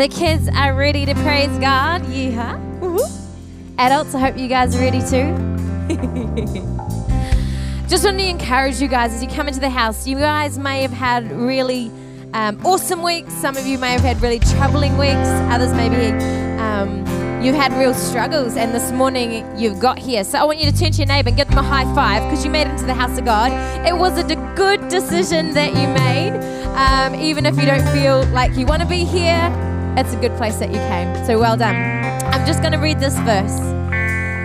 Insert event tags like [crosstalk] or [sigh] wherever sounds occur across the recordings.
The kids are ready to praise God. Yeah. Adults, I hope you guys are ready too. [laughs] Just want to encourage you guys as you come into the house. You guys may have had really um, awesome weeks. Some of you may have had really troubling weeks. Others maybe um, you've had real struggles. And this morning you've got here. So I want you to turn to your neighbor and give them a high five because you made it into the house of God. It was a d- good decision that you made. Um, even if you don't feel like you want to be here, it's a good place that you came. So well done. I'm just going to read this verse.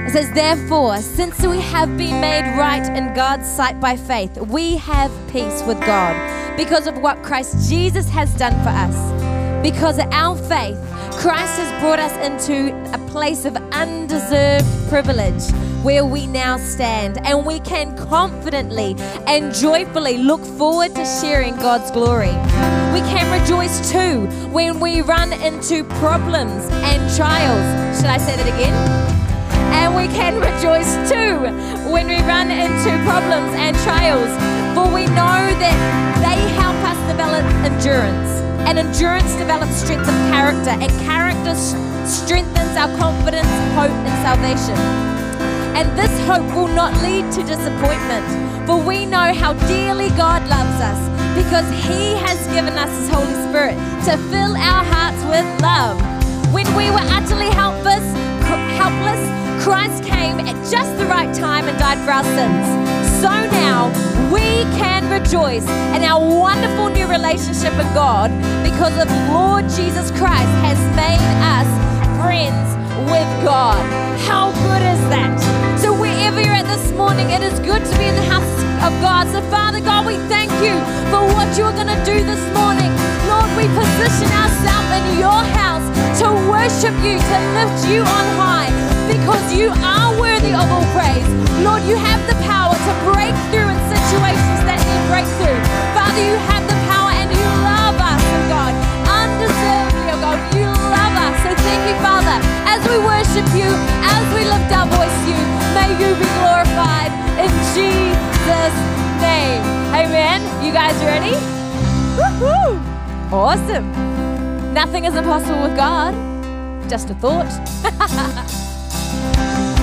It says, Therefore, since we have been made right in God's sight by faith, we have peace with God because of what Christ Jesus has done for us. Because of our faith, Christ has brought us into a place of undeserved privilege where we now stand, and we can confidently and joyfully look forward to sharing God's glory. We can rejoice too when we run into problems and trials. Should I say that again? and we can rejoice too when we run into problems and trials, for we know that they help us develop endurance, and endurance develops strength of character, and character strengthens our confidence, hope, and salvation. And this hope will not lead to disappointment, for we know how dearly God loves us because He has given us His Holy Spirit to fill our hearts with love. When we were utterly helpless, helpless, Christ came at just the right time and died for our sins. So now we can rejoice in our wonderful new relationship with God because of Lord Jesus Christ has made us friends with God. How good is that? So wherever you're at this morning, it is good to be in the house of God. So Father God, we thank you for what you are going to do this morning. Lord, we position ourselves in your house to worship you, to lift you on high, because you are worthy of all praise. Lord, you have the power to break through in situations that need breakthrough. Father, you have the power and you love us, oh God, undeservedly, oh God. You love us. So thank you, Father, as we worship you, as we lift our voice to you, may you be glorified in Jesus' name. Amen. You guys ready? Woohoo! Awesome. Nothing is impossible with God. Just a thought. [laughs] Let's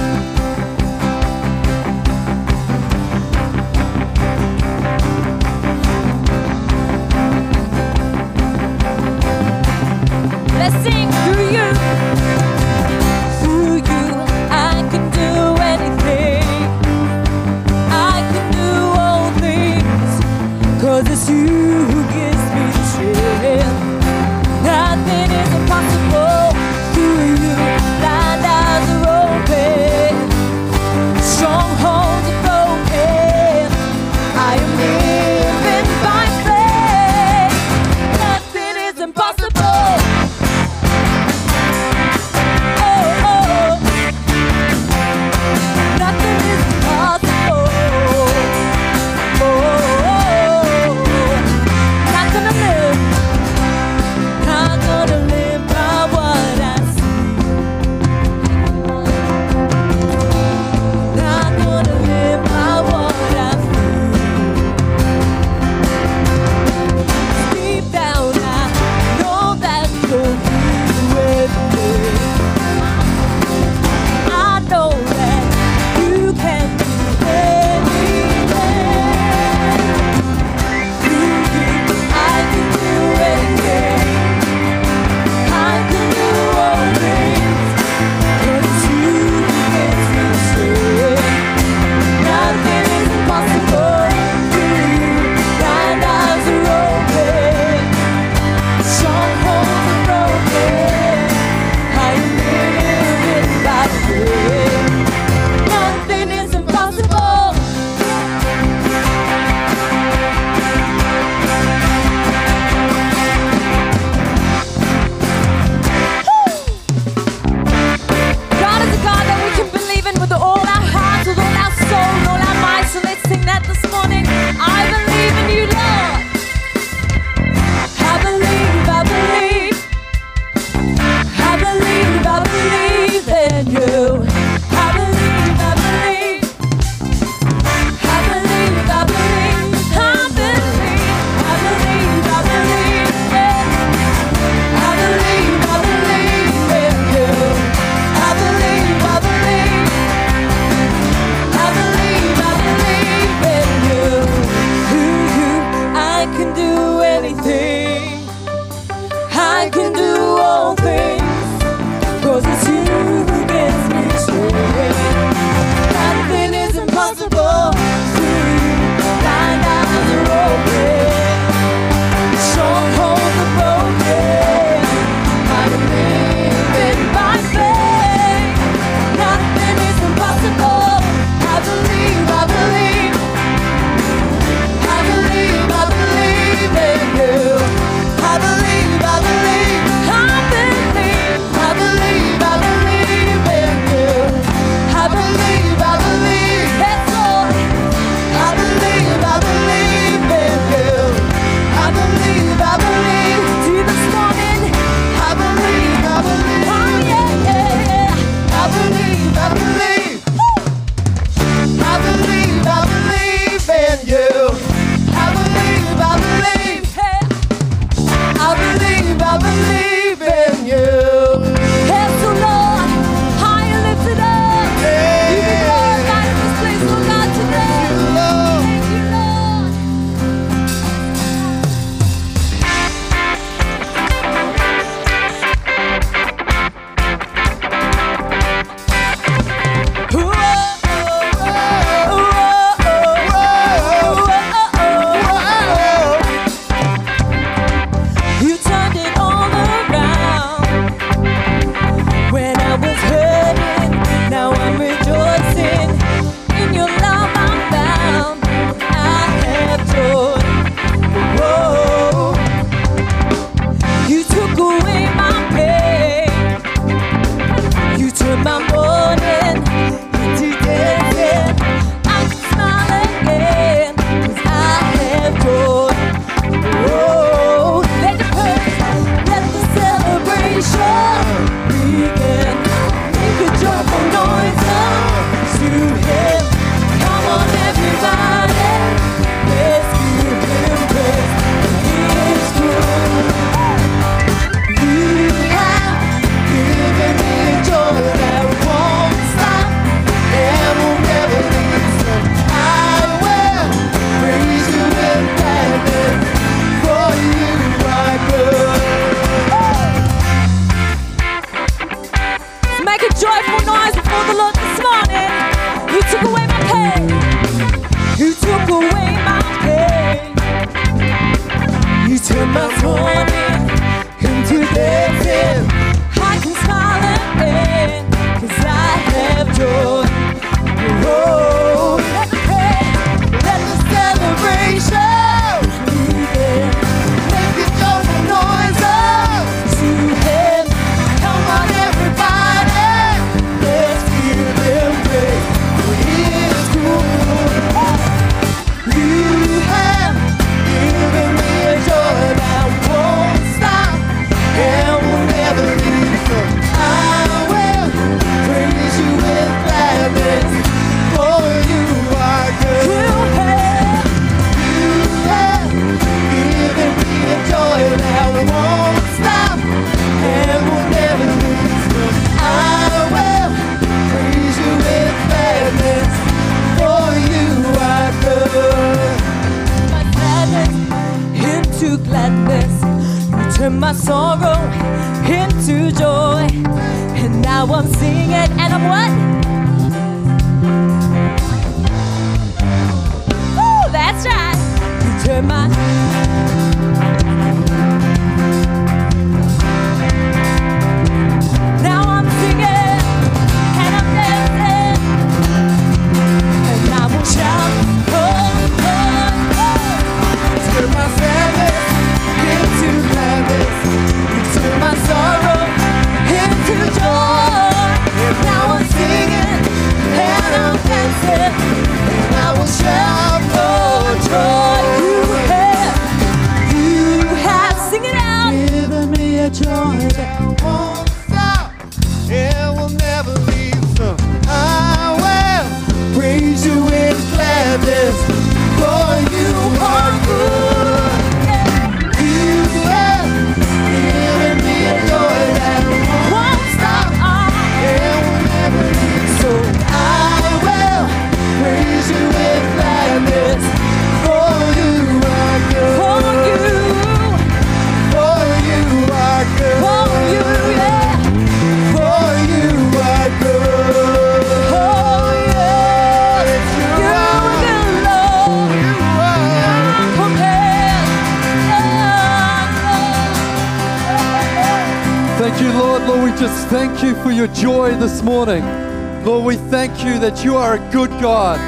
that you are a good God.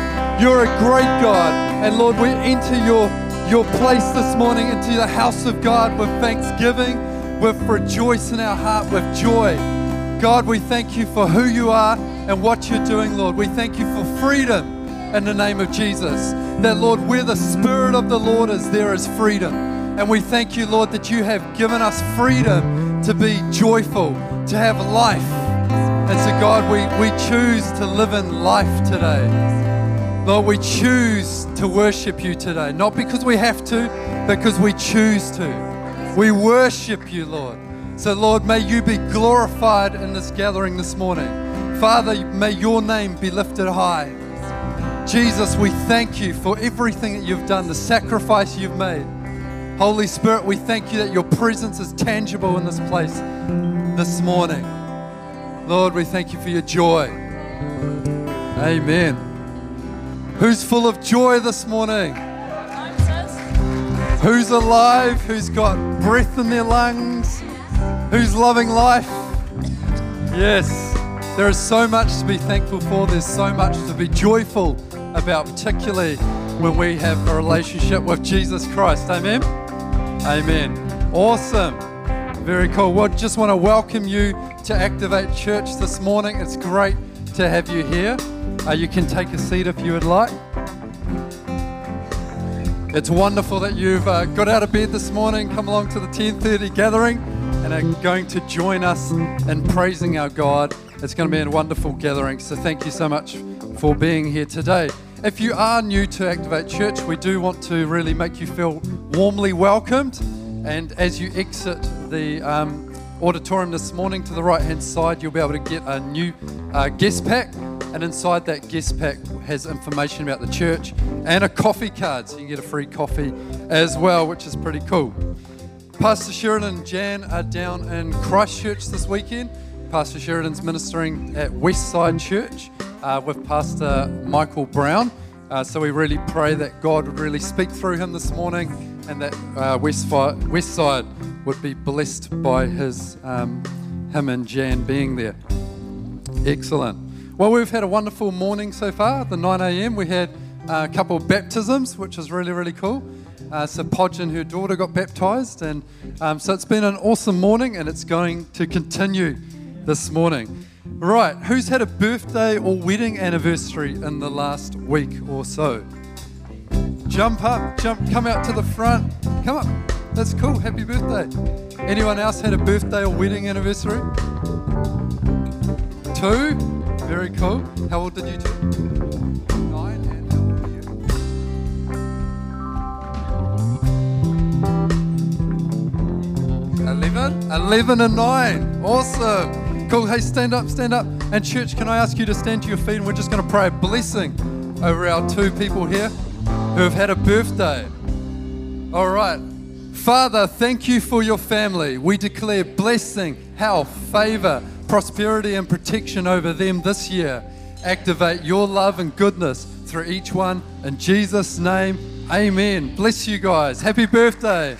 You're a great God. And Lord, we enter your, your place this morning into the house of God with thanksgiving, with rejoice in our heart, with joy. God, we thank you for who you are and what you're doing, Lord. We thank you for freedom in the name of Jesus. That, Lord, where the Spirit of the Lord is, there is freedom. And we thank you, Lord, that you have given us freedom to be joyful, to have life. And so, God, we, we choose to live in life today. Lord, we choose to worship you today, not because we have to, because we choose to. We worship you, Lord. So, Lord, may you be glorified in this gathering this morning. Father, may your name be lifted high. Jesus, we thank you for everything that you've done, the sacrifice you've made. Holy Spirit, we thank you that your presence is tangible in this place this morning. Lord, we thank you for your joy. Amen. Who's full of joy this morning? Who's alive? Who's got breath in their lungs? Who's loving life? Yes, there is so much to be thankful for. There's so much to be joyful about, particularly when we have a relationship with Jesus Christ. Amen. Amen. Awesome. Very cool. Well, just want to welcome you to Activate Church this morning. It's great to have you here. Uh, you can take a seat if you would like. It's wonderful that you've uh, got out of bed this morning, come along to the 10:30 gathering, and are going to join us in praising our God. It's going to be a wonderful gathering. So thank you so much for being here today. If you are new to Activate Church, we do want to really make you feel warmly welcomed. And as you exit the um, auditorium this morning to the right hand side, you'll be able to get a new uh, guest pack. And inside that guest pack has information about the church and a coffee card. So you can get a free coffee as well, which is pretty cool. Pastor Sheridan and Jan are down in Christchurch this weekend. Pastor Sheridan's ministering at Westside Church uh, with Pastor Michael Brown. Uh, so we really pray that God would really speak through him this morning and that uh, Westside, Westside would be blessed by his, um, him and Jan being there. Excellent. Well, we've had a wonderful morning so far. The 9 a.m. we had uh, a couple of baptisms, which is really really cool. Uh, so Podge and her daughter got baptized, and um, so it's been an awesome morning, and it's going to continue this morning. Right, who's had a birthday or wedding anniversary in the last week or so? Jump up, jump, come out to the front. Come up. That's cool. Happy birthday. Anyone else had a birthday or wedding anniversary? Two. Very cool. How old did you? Nine. You? 11? 11 and 9. Awesome. Cool. Hey, stand up, stand up. And, church, can I ask you to stand to your feet? And we're just going to pray a blessing over our two people here who have had a birthday. All right. Father, thank you for your family. We declare blessing, health, favor, prosperity, and protection over them this year. Activate your love and goodness through each one. In Jesus' name, amen. Bless you guys. Happy birthday.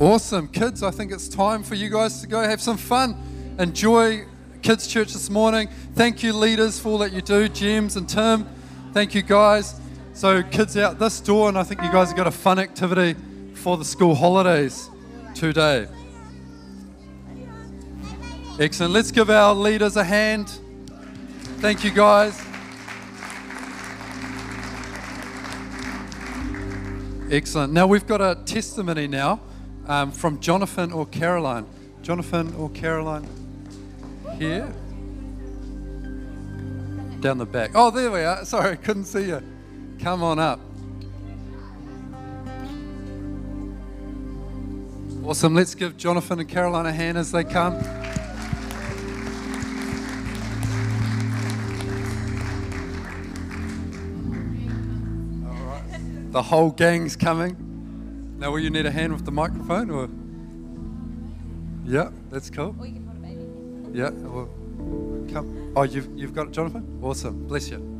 Awesome. Kids, I think it's time for you guys to go have some fun. Enjoy Kids Church this morning. Thank you, leaders, for all that you do. James and Tim, thank you, guys. So, kids out this door, and I think you guys have got a fun activity for the school holidays today. Excellent. Let's give our leaders a hand. Thank you, guys. Excellent. Now we've got a testimony now um, from Jonathan or Caroline. Jonathan or Caroline here? Down the back. Oh, there we are. Sorry, [laughs] couldn't see you. Come on up. Awesome. Let's give Jonathan and Caroline a hand as they come. The whole gang's coming. Now, will you need a hand with the microphone or? Yeah, that's cool. Yeah, well, come. Oh, you've, you've got it, Jonathan? Awesome. Bless you.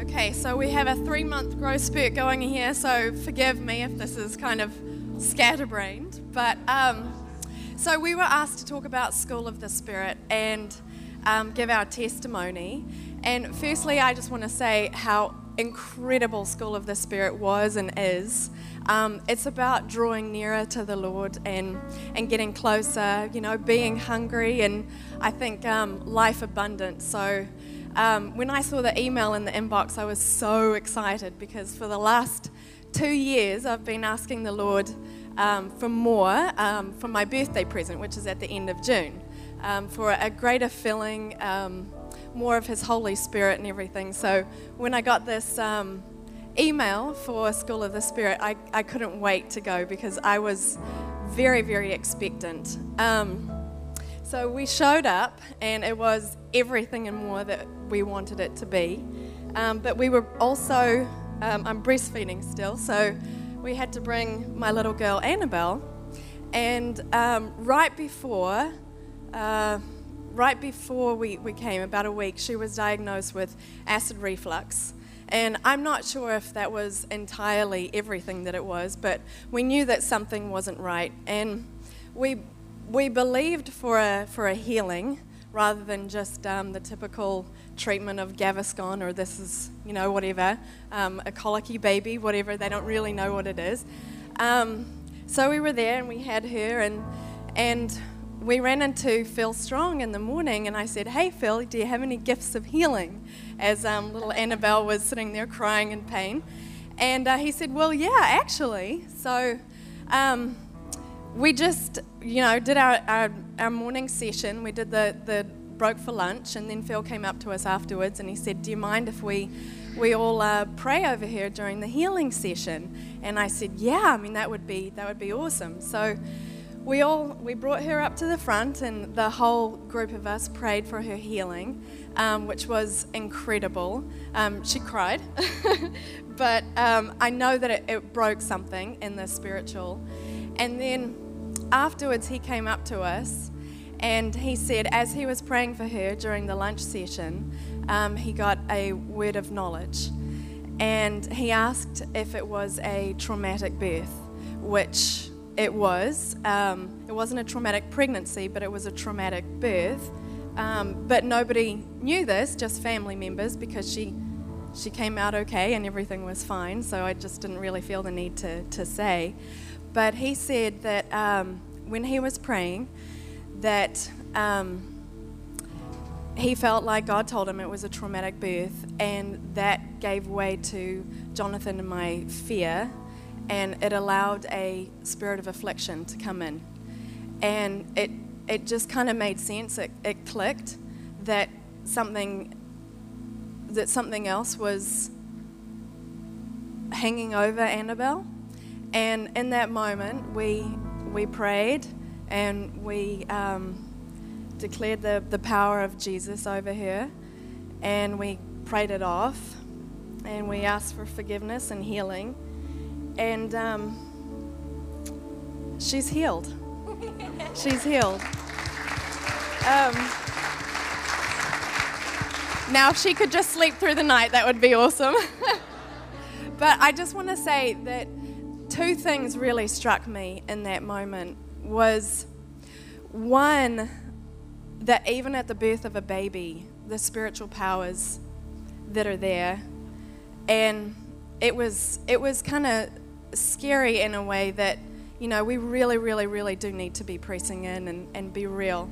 Okay, so we have a three month growth spurt going here, so forgive me if this is kind of scatterbrained. But um, so we were asked to talk about School of the Spirit and um, give our testimony. And firstly, I just want to say how incredible School of the Spirit was and is. Um, it's about drawing nearer to the Lord and, and getting closer, you know, being hungry and I think um, life abundant. So um, when I saw the email in the inbox, I was so excited because for the last two years, I've been asking the Lord um, for more um, for my birthday present, which is at the end of June, um, for a greater filling, more of His Holy Spirit and everything. So when I got this um, email for School of the Spirit, I, I couldn't wait to go because I was very, very expectant. Um, so we showed up, and it was everything and more that we wanted it to be. Um, but we were also, um, I'm breastfeeding still, so we had to bring my little girl Annabelle. And um, right before, uh, right before we, we came, about a week, she was diagnosed with acid reflux. And I'm not sure if that was entirely everything that it was, but we knew that something wasn't right. And we we believed for a, for a healing rather than just um, the typical treatment of Gaviscon or this is, you know, whatever, um, a colicky baby, whatever, they don't really know what it is. Um, so we were there and we had her and, and we ran into Phil Strong in the morning and I said, hey Phil, do you have any gifts of healing? As um, little Annabelle was sitting there crying in pain. And uh, he said, well, yeah, actually. So um, we just, you know, did our, our, our morning session. We did the, the broke for lunch, and then Phil came up to us afterwards and he said, Do you mind if we, we all uh, pray over here during the healing session? And I said, Yeah, I mean, that would be, that would be awesome. So we all we brought her up to the front, and the whole group of us prayed for her healing, um, which was incredible. Um, she cried, [laughs] but um, I know that it, it broke something in the spiritual. And then afterwards, he came up to us, and he said, as he was praying for her during the lunch session, um, he got a word of knowledge, and he asked if it was a traumatic birth, which it was. Um, it wasn't a traumatic pregnancy, but it was a traumatic birth. Um, but nobody knew this, just family members, because she she came out okay and everything was fine. So I just didn't really feel the need to to say. But he said that um, when he was praying, that um, he felt like God told him it was a traumatic birth, and that gave way to Jonathan and my fear and it allowed a spirit of affliction to come in. And it, it just kind of made sense. It, it clicked that something that something else was hanging over Annabelle. And in that moment, we we prayed and we um, declared the, the power of Jesus over her, and we prayed it off, and we asked for forgiveness and healing and um, she's healed. she's healed. Um, now, if she could just sleep through the night, that would be awesome. [laughs] but I just want to say that two things really struck me in that moment was one that even at the birth of a baby the spiritual powers that are there and it was it was kind of scary in a way that, you know, we really, really, really do need to be pressing in and, and be real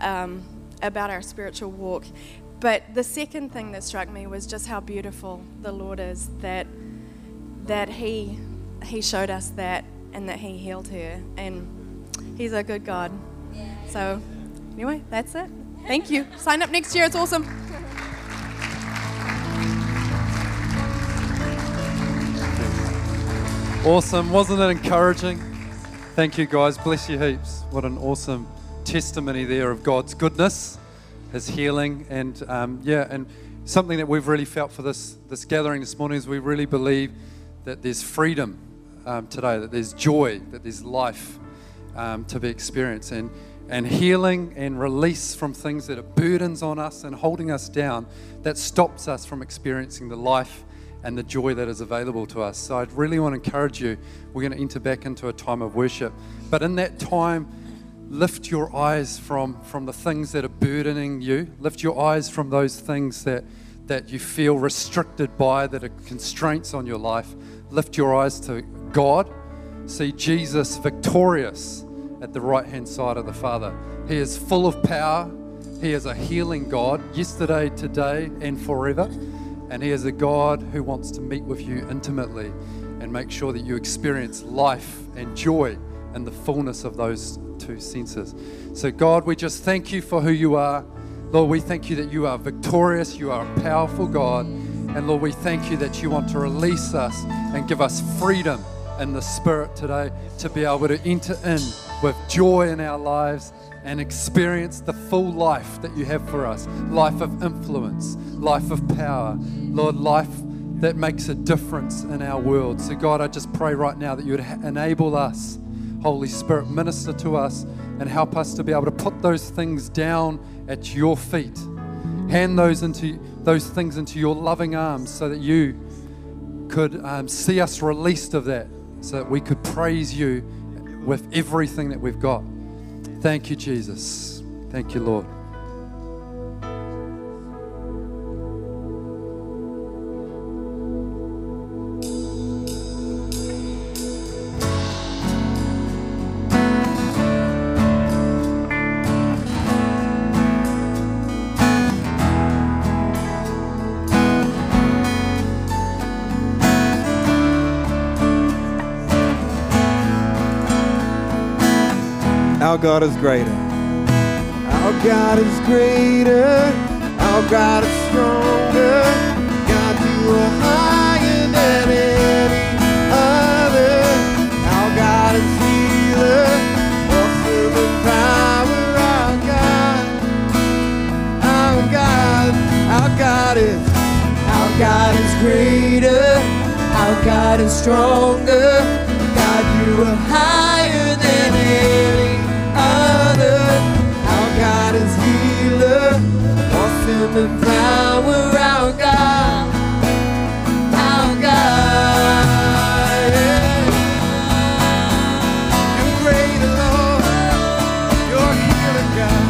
um, about our spiritual walk. But the second thing that struck me was just how beautiful the Lord is that that He He showed us that and that He healed her and He's a good God. So anyway, that's it. Thank you. Sign up next year. It's awesome. Awesome. Wasn't it encouraging? Thank you, guys. Bless you heaps. What an awesome testimony there of God's goodness, His healing, and um, yeah, and something that we've really felt for this this gathering this morning is we really believe that there's freedom um, today, that there's joy, that there's life um, to be experienced, and and healing and release from things that are burdens on us and holding us down that stops us from experiencing the life and the joy that is available to us. So I'd really want to encourage you. We're going to enter back into a time of worship. But in that time, lift your eyes from, from the things that are burdening you. Lift your eyes from those things that, that you feel restricted by, that are constraints on your life. Lift your eyes to God. See Jesus victorious at the right hand side of the Father. He is full of power. He is a healing God, yesterday, today, and forever. And He is a God who wants to meet with you intimately and make sure that you experience life and joy in the fullness of those two senses. So, God, we just thank you for who you are. Lord, we thank you that you are victorious, you are a powerful God. And Lord, we thank you that you want to release us and give us freedom in the Spirit today to be able to enter in with joy in our lives and experience the full life that you have for us life of influence, life of power, Lord, life that makes a difference in our world. So, God, I just pray right now that you would enable us, Holy Spirit, minister to us and help us to be able to put those things down at your feet. Hand those into those things into your loving arms so that you could um, see us released of that, so that we could praise you with everything that we've got. Thank you, Jesus. Thank you, Lord. Our God is greater. Our God is greater. Our God is stronger. God, you are higher than any other. Our God is healer. Awesome in power. Our God. Our God. Our God is. Our God is greater. Our God is stronger. God, you are in power. Our God, our God. You're Lord. You're healer, God.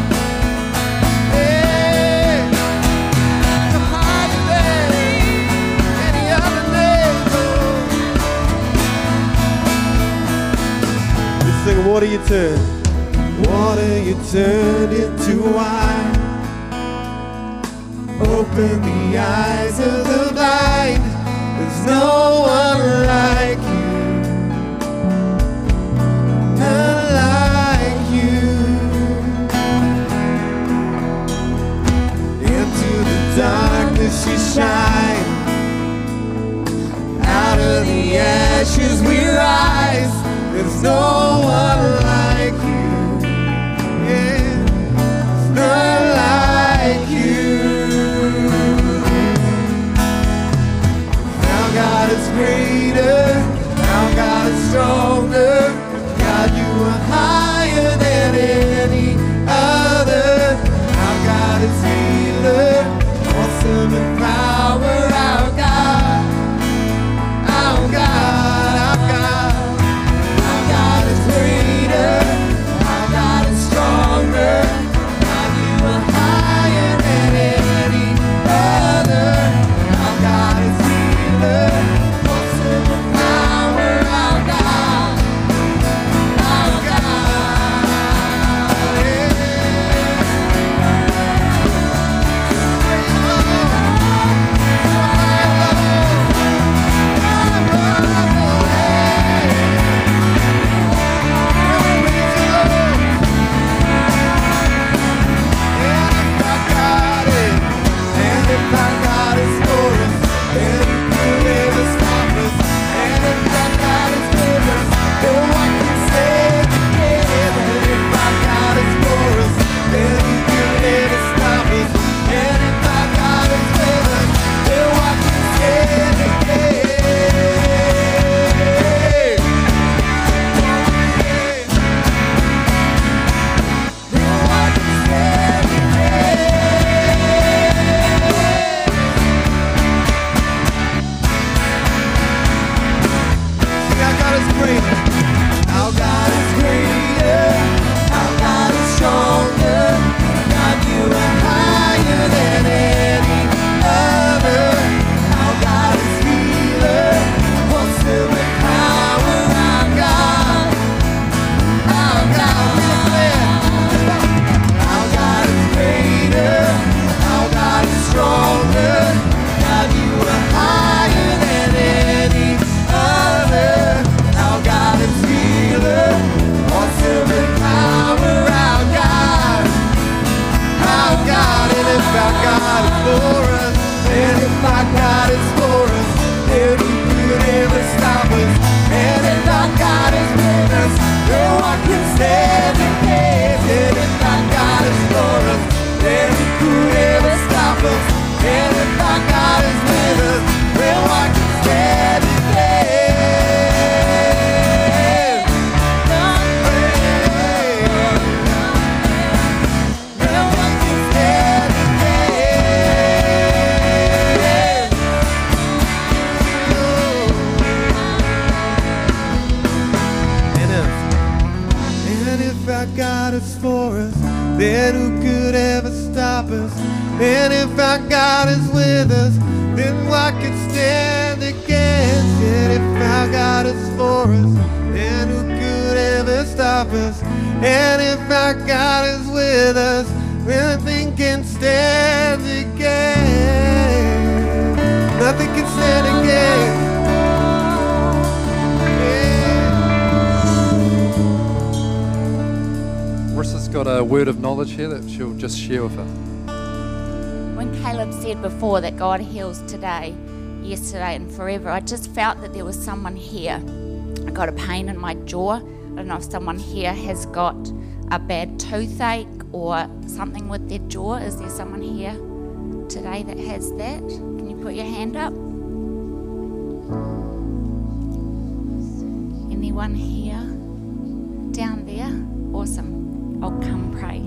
You're higher than any other name, sing, water you turn, water you turned into wine. Open the eyes of the blind. There's no one like you. Like you. Into the darkness you shine. Out of the ashes we rise. There's no one like our God is for us, then who could ever stop us? And if our God is with us, then what can stand against? And if our God is for us, then who could ever stop us? And if our God is with us, then nothing can stand against. Nothing can stand against. Got a word of knowledge here that she'll just share with us. When Caleb said before that God heals today, yesterday, and forever, I just felt that there was someone here. I got a pain in my jaw. I don't know if someone here has got a bad toothache or something with their jaw. Is there someone here today that has that? Can you put your hand up? Anyone here? Down there? Awesome. I'll come pray.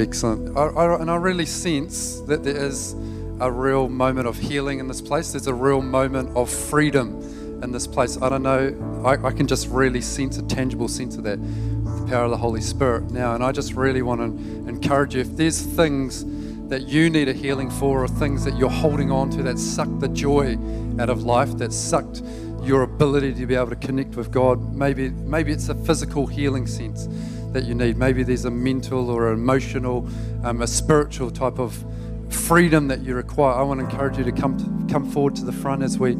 Excellent. I, I, and I really sense that there is a real moment of healing in this place. There's a real moment of freedom in this place. I don't know, I, I can just really sense a tangible sense of that, the power of the Holy Spirit now. And I just really want to encourage you if there's things that you need a healing for or things that you're holding on to that suck the joy out of life, that sucked your ability to be able to connect with God, maybe, maybe it's a physical healing sense that you need. Maybe there's a mental or emotional, um, a spiritual type of freedom that you require. I want to encourage you to come come forward to the front as we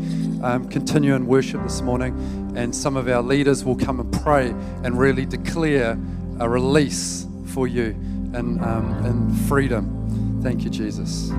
um, continue in worship this morning, and some of our leaders will come and pray and really declare a release for you and um, and freedom. Thank you, Jesus.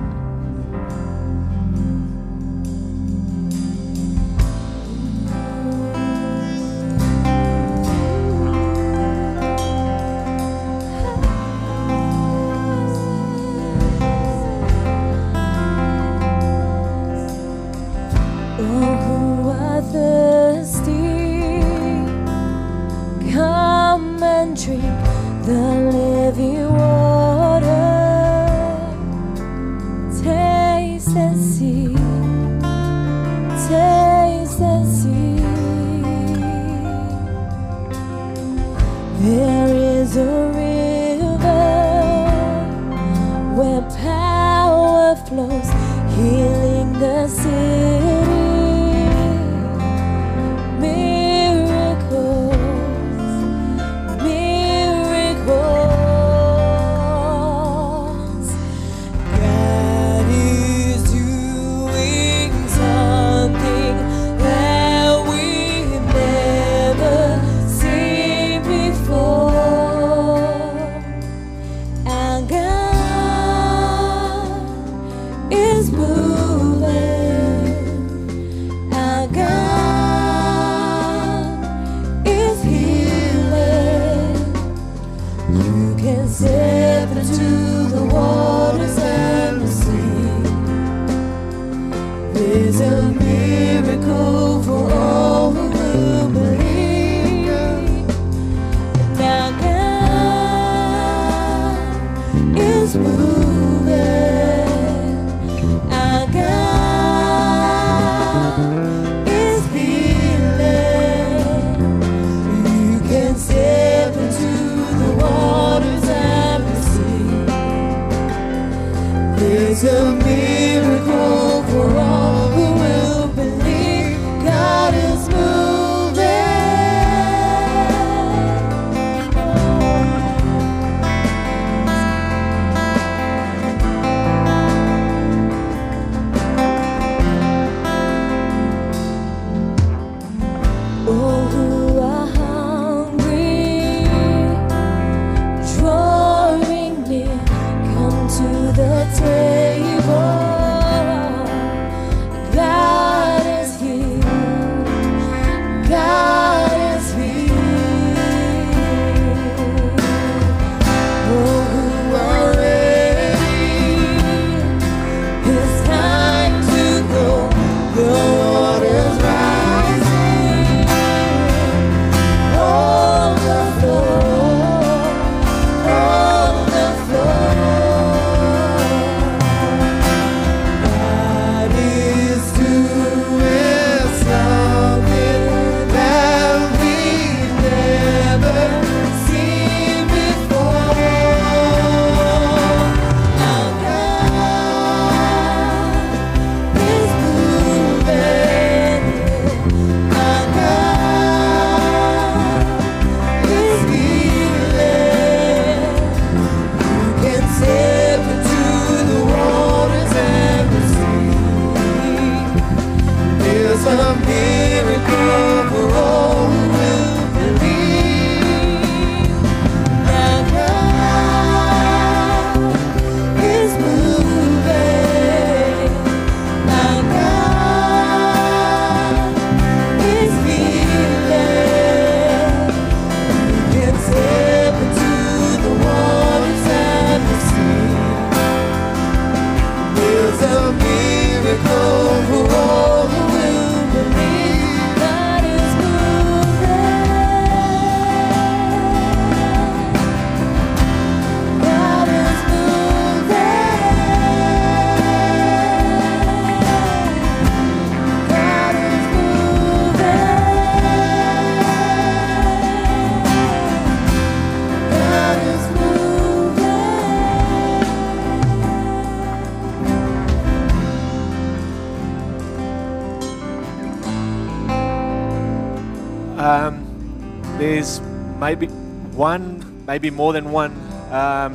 Maybe more than one. Um,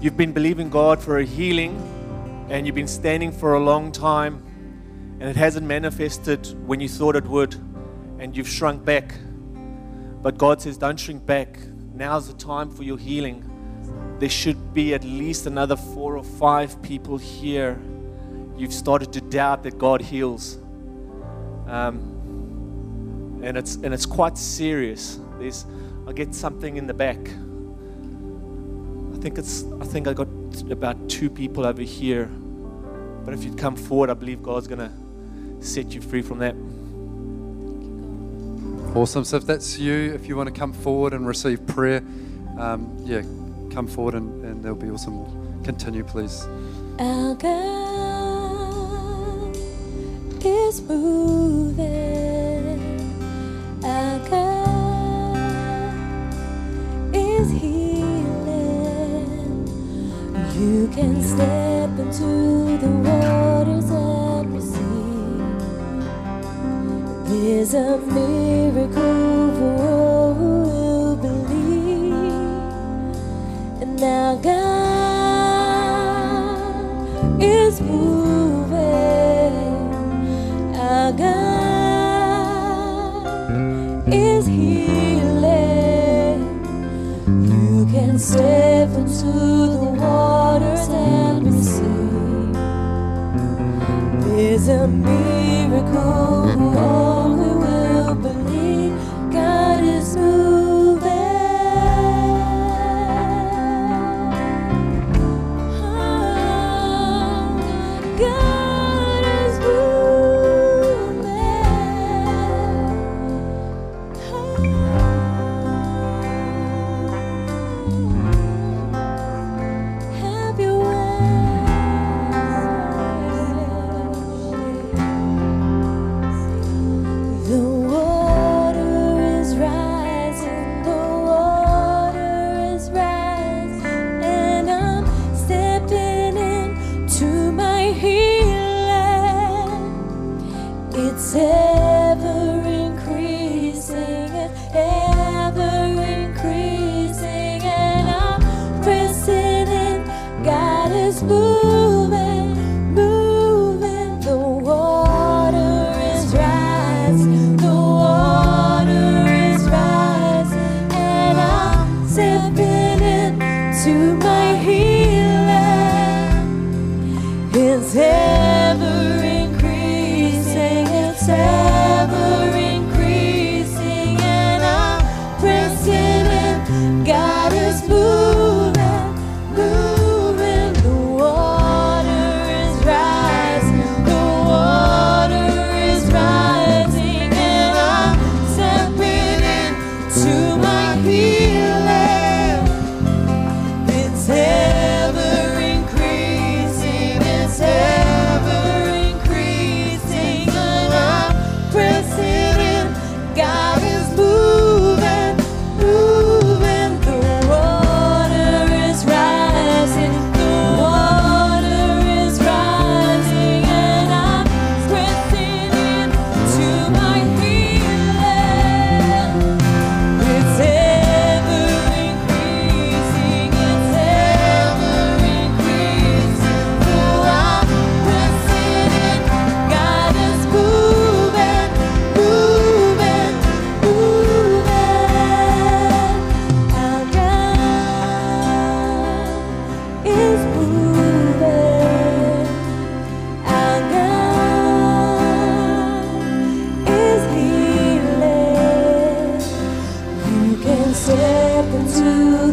you've been believing God for a healing and you've been standing for a long time and it hasn't manifested when you thought it would and you've shrunk back. But God says, don't shrink back. Now's the time for your healing. There should be at least another four or five people here. You've started to doubt that God heals. Um, and it's and it's quite serious. There's I get something in the back. I think it's I think I got about two people over here. But if you'd come forward, I believe God's gonna set you free from that. Awesome. So if that's you, if you want to come forward and receive prayer, um, yeah, come forward and, and there'll be awesome. Continue, please. Our God is moving. You can step into the waters and receive. There's a miracle for all who believe. And now God is moving. Our God is healing. You can step into the waters and receive. There's a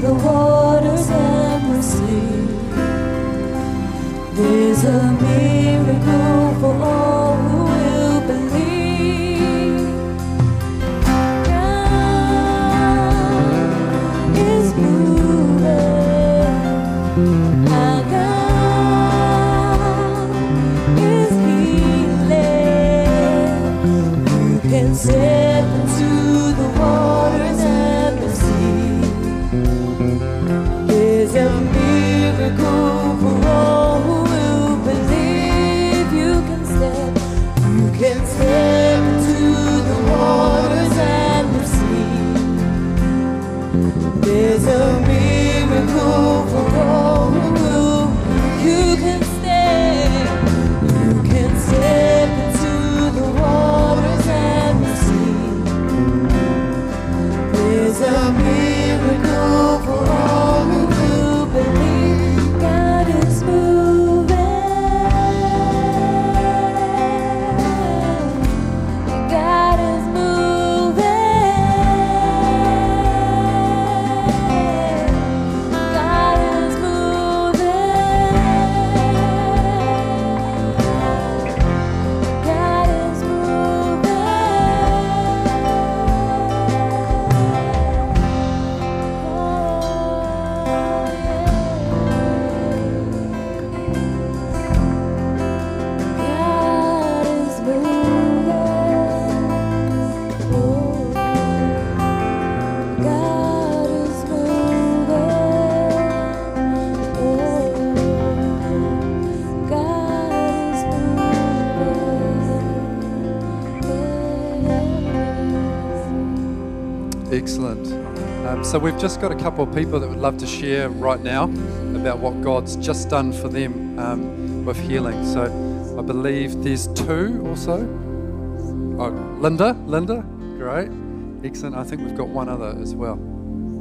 the waters so we've just got a couple of people that would love to share right now about what God's just done for them um, with healing. So I believe there's two also. Oh, Linda, Linda, great, excellent. I think we've got one other as well.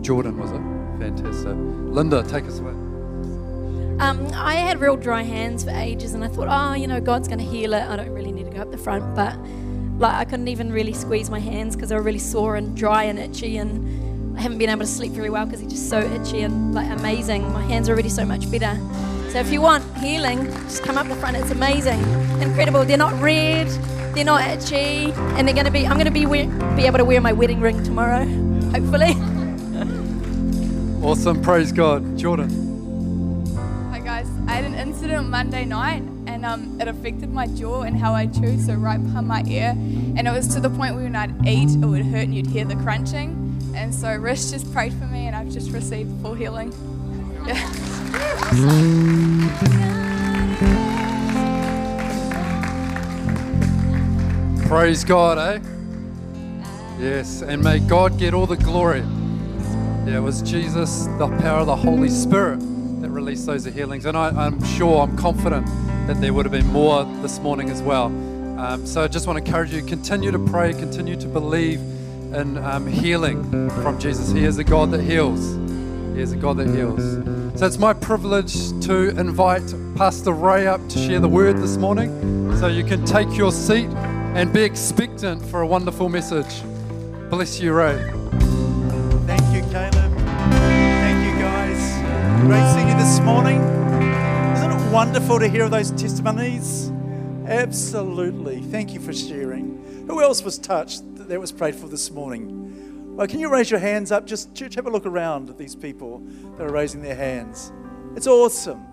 Jordan was it? Fantastic. Linda, take us away. Um, I had real dry hands for ages, and I thought, oh, you know, God's going to heal it. I don't really need to go up the front, but like I couldn't even really squeeze my hands because they were really sore and dry and itchy, and haven't been able to sleep very well because they're just so itchy and like amazing. My hands are already so much better. So if you want healing, just come up the front. It's amazing, incredible. They're not red, they're not itchy, and they're going to be. I'm going to be wear, be able to wear my wedding ring tomorrow, hopefully. Awesome, praise God. Jordan. Hi guys, I had an incident Monday night and um, it affected my jaw and how I chew, so right behind my ear. And it was to the point where when I'd eat, it would hurt and you'd hear the crunching. And so Rish just prayed for me and I've just received full healing. [laughs] Praise God, eh? Yes, and may God get all the glory. Yeah, it was Jesus, the power of the Holy Spirit, that released those healings. And I, I'm sure, I'm confident that there would have been more this morning as well. Um, so I just want to encourage you continue to pray, continue to believe in um, healing from Jesus. He is a God that heals. He is a God that heals. So it's my privilege to invite Pastor Ray up to share the word this morning. So you can take your seat and be expectant for a wonderful message. Bless you, Ray. Thank you, Caleb. Thank you, guys. Great seeing you this morning. Isn't it wonderful to hear those testimonies? Absolutely. Thank you for sharing. Who else was touched that that was prayed for this morning? Well, can you raise your hands up? Just church, have a look around at these people that are raising their hands. It's awesome.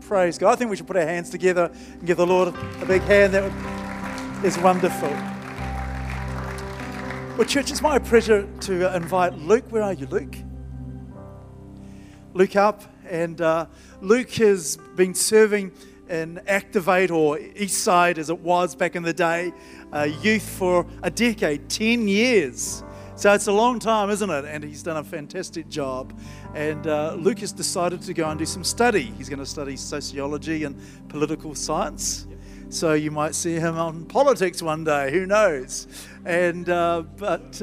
Praise God. I think we should put our hands together and give the Lord a big hand. That is wonderful. Well, church, it's my pleasure to invite Luke. Where are you, Luke? Luke up. And uh, Luke has been serving in Activate or Eastside as it was back in the day, uh, youth for a decade, 10 years. So it's a long time, isn't it? And he's done a fantastic job. And uh, Luke has decided to go and do some study. He's going to study sociology and political science. So you might see him on politics one day, who knows? And, uh, but.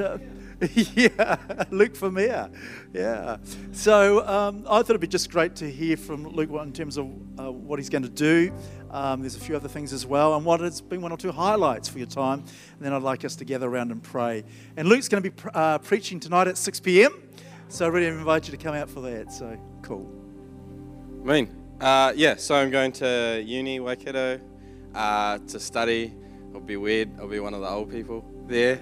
Uh, [laughs] yeah, Luke Vermeer. Yeah. So um, I thought it'd be just great to hear from Luke in terms of uh, what he's going to do. Um, there's a few other things as well, and what has been one or two highlights for your time. And then I'd like us to gather around and pray. And Luke's going to be uh, preaching tonight at 6 p.m. So I really invite you to come out for that. So cool. Mean. Uh, yeah, so I'm going to uni, Waikato, uh, to study. It'll be weird. I'll be one of the old people there.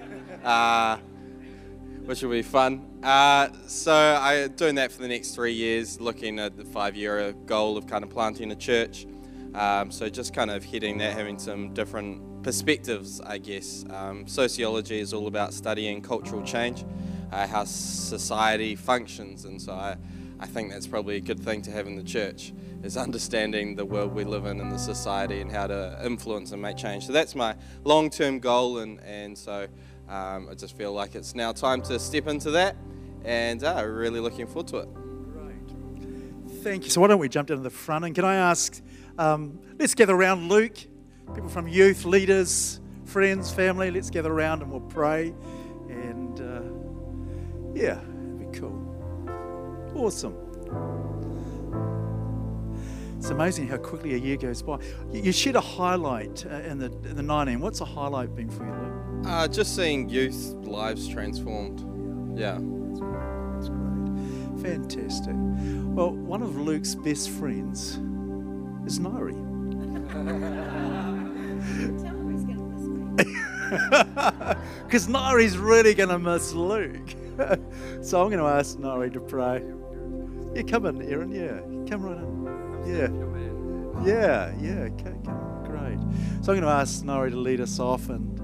Which will be fun. Uh, so I'm doing that for the next three years, looking at the five-year goal of kind of planting a church. Um, so just kind of hitting that, having some different perspectives, I guess. Um, sociology is all about studying cultural change, uh, how society functions, and so I, I think that's probably a good thing to have in the church is understanding the world we live in and the society and how to influence and make change. So that's my long-term goal, and and so. Um, I just feel like it's now time to step into that, and uh, really looking forward to it. Right. Thank you. So why don't we jump down to the front and can I ask? Um, let's gather around, Luke. People from youth, leaders, friends, family. Let's gather around and we'll pray. And uh, yeah, it'd be cool. Awesome. It's amazing how quickly a year goes by. You shared a highlight uh, in the in the 19. What's a highlight been for you, Luke? Uh, just seeing youth lives transformed. Yeah. That's great. Fantastic. Well, one of Luke's best friends is me. [laughs] Because Nari's really going to miss Luke. [laughs] so I'm going to ask Nari to pray. Yeah, come in, Aaron. Yeah, come right in. Yeah. Yeah, yeah. Okay, great. So I'm going to ask Nari to lead us off and,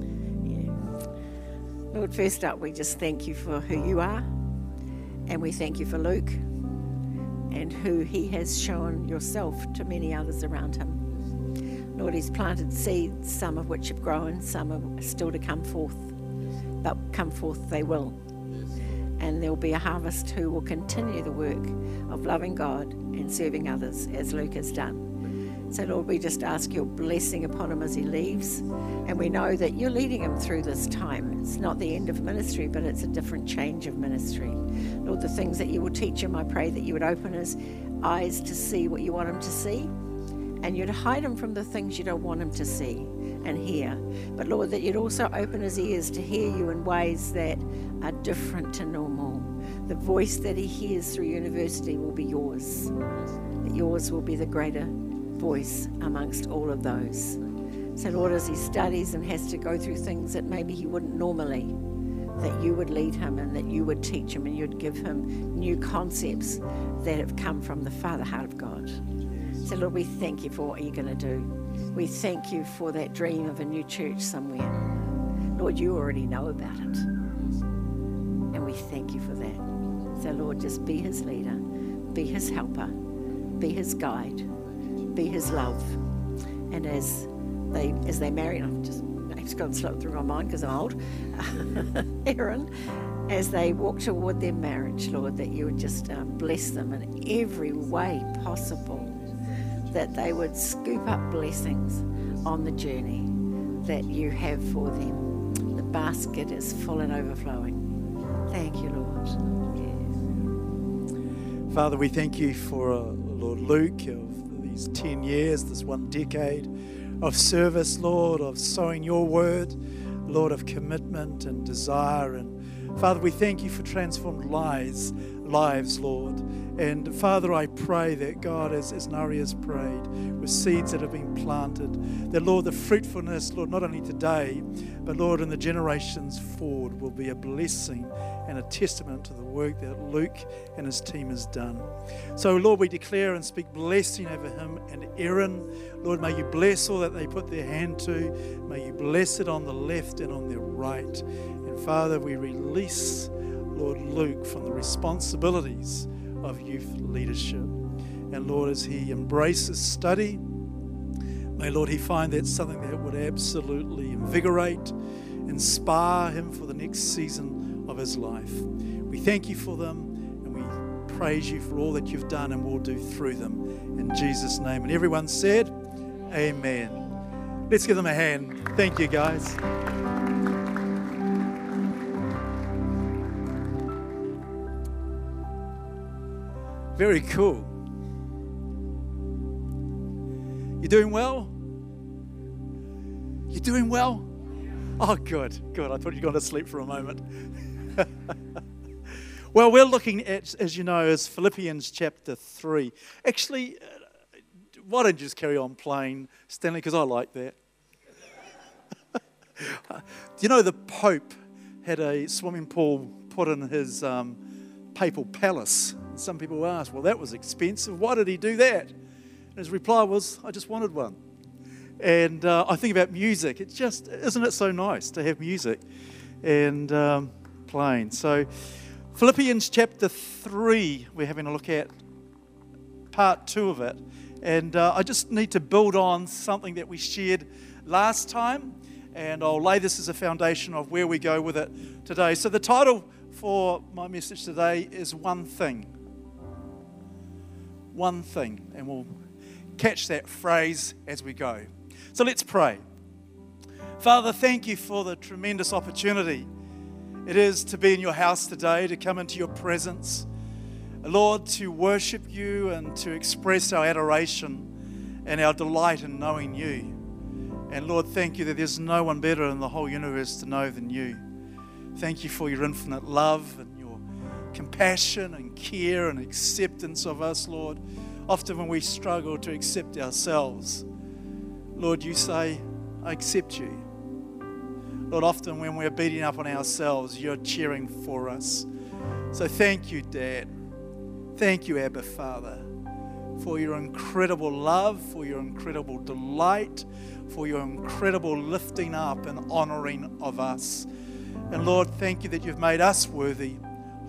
and then Yeah. Lord, first up, we just thank you for who you are and we thank you for Luke and who he has shown yourself to many others around him. Lord, he's planted seeds, some of which have grown, some are still to come forth. but come forth they will. And there will be a harvest who will continue the work of loving God and serving others as Luke has done. So, Lord, we just ask your blessing upon him as he leaves. And we know that you're leading him through this time. It's not the end of ministry, but it's a different change of ministry. Lord, the things that you will teach him, I pray that you would open his eyes to see what you want him to see. And you'd hide him from the things you don't want him to see and hear. But Lord, that you'd also open his ears to hear you in ways that are different to normal. The voice that he hears through university will be yours. That yours will be the greater voice amongst all of those. So, Lord, as he studies and has to go through things that maybe he wouldn't normally, that you would lead him and that you would teach him and you'd give him new concepts that have come from the Father heart of God. So, Lord, we thank you for what you're going to do. We thank you for that dream of a new church somewhere. Lord, you already know about it. And we thank you for that. So, Lord, just be his leader, be his helper, be his guide, be his love. And as they as they marry, and I'm just it's gone slow through my mind because I'm old. [laughs] Aaron, as they walk toward their marriage, Lord, that you would just uh, bless them in every way possible, that they would scoop up blessings on the journey that you have for them. The basket is full and overflowing. Thank you, Lord. Father, we thank you for uh, Lord Luke these 10 years, this one decade of service, Lord, of sowing your word, Lord, of commitment and desire. And Father, we thank you for transformed lives, lives, Lord. And Father, I pray that God, as, as Nari has prayed, with seeds that have been planted, that Lord, the fruitfulness, Lord, not only today, but Lord, in the generations forward, will be a blessing and a testament to the work that Luke and his team has done. So, Lord, we declare and speak blessing over him and Aaron. Lord, may you bless all that they put their hand to. May you bless it on the left and on the right. Father, we release, Lord, Luke from the responsibilities of youth leadership. And Lord, as he embraces study, may Lord, he find that something that would absolutely invigorate, inspire him for the next season of his life. We thank you for them and we praise you for all that you've done and will do through them. In Jesus' name. And everyone said, Amen. Let's give them a hand. Thank you, guys. Very cool. You're doing well? You're doing well? Oh, good, good. I thought you'd gone to sleep for a moment. [laughs] well, we're looking at, as you know, as Philippians chapter 3. Actually, uh, why don't you just carry on playing, Stanley, because I like that. Do [laughs] you know the Pope had a swimming pool put in his um, papal palace? And some people asked, well, that was expensive. Why did he do that? And his reply was, I just wanted one. And uh, I think about music. It's just, isn't it so nice to have music? And um, playing. So, Philippians chapter 3, we're having a look at part two of it. And uh, I just need to build on something that we shared last time. And I'll lay this as a foundation of where we go with it today. So, the title for my message today is One Thing. One Thing. And we'll catch that phrase as we go. So, let's pray. Father, thank you for the tremendous opportunity it is to be in your house today, to come into your presence. Lord, to worship you and to express our adoration and our delight in knowing you. And Lord, thank you that there's no one better in the whole universe to know than you. Thank you for your infinite love compassion and care and acceptance of us, Lord. Often when we struggle to accept ourselves, Lord, you say, I accept you. Lord, often when we're beating up on ourselves, you're cheering for us. So thank you, Dad. Thank you, Abba Father, for your incredible love, for your incredible delight, for your incredible lifting up and honoring of us. And Lord, thank you that you've made us worthy,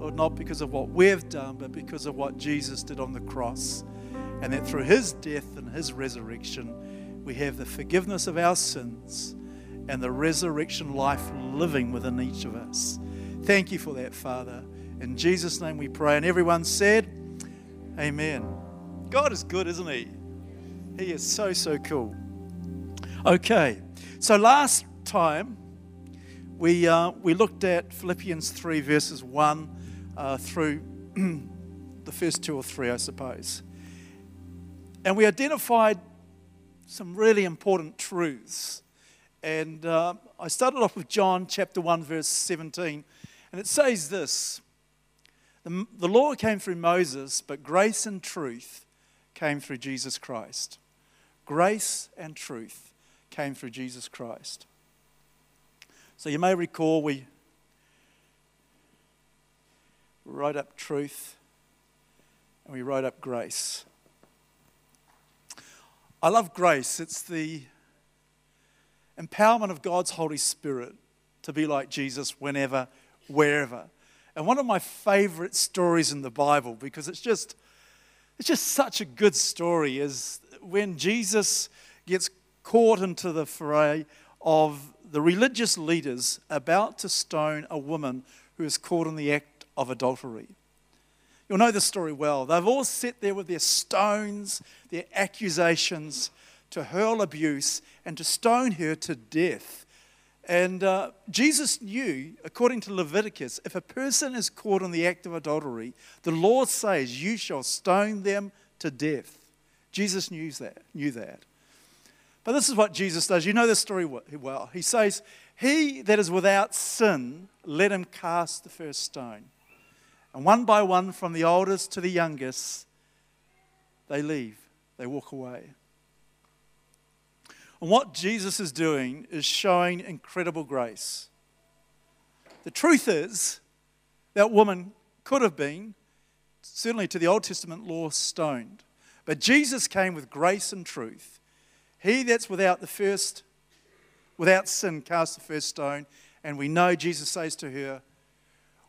Lord, not because of what we've done, but because of what Jesus did on the cross. And that through his death and his resurrection, we have the forgiveness of our sins and the resurrection life living within each of us. Thank you for that, Father. In Jesus' name we pray. And everyone said, Amen. God is good, isn't He? He is so, so cool. Okay, so last time we, uh, we looked at Philippians 3, verses 1 uh, through [clears throat] the first two or three, I suppose. And we identified some really important truths. And uh, I started off with John chapter 1, verse 17. And it says this the, the law came through Moses, but grace and truth came through Jesus Christ. Grace and truth came through Jesus Christ. So you may recall we wrote up truth and we wrote up grace. I love grace. It's the empowerment of God's Holy Spirit to be like Jesus whenever, wherever. And one of my favorite stories in the Bible, because it's just, it's just such a good story, is when Jesus gets caught into the fray of the religious leaders about to stone a woman who is caught in the act of adultery. You'll know the story well. They've all sat there with their stones, their accusations to hurl abuse and to stone her to death. And uh, Jesus knew, according to Leviticus, if a person is caught in the act of adultery, the law says, You shall stone them to death. Jesus knew that. Knew that. But this is what Jesus does. You know this story well. He says, He that is without sin, let him cast the first stone. And one by one, from the oldest to the youngest, they leave, they walk away. And what Jesus is doing is showing incredible grace. The truth is, that woman could have been, certainly to the Old Testament law, stoned. But Jesus came with grace and truth. He that's without the first, without sin, cast the first stone. And we know Jesus says to her,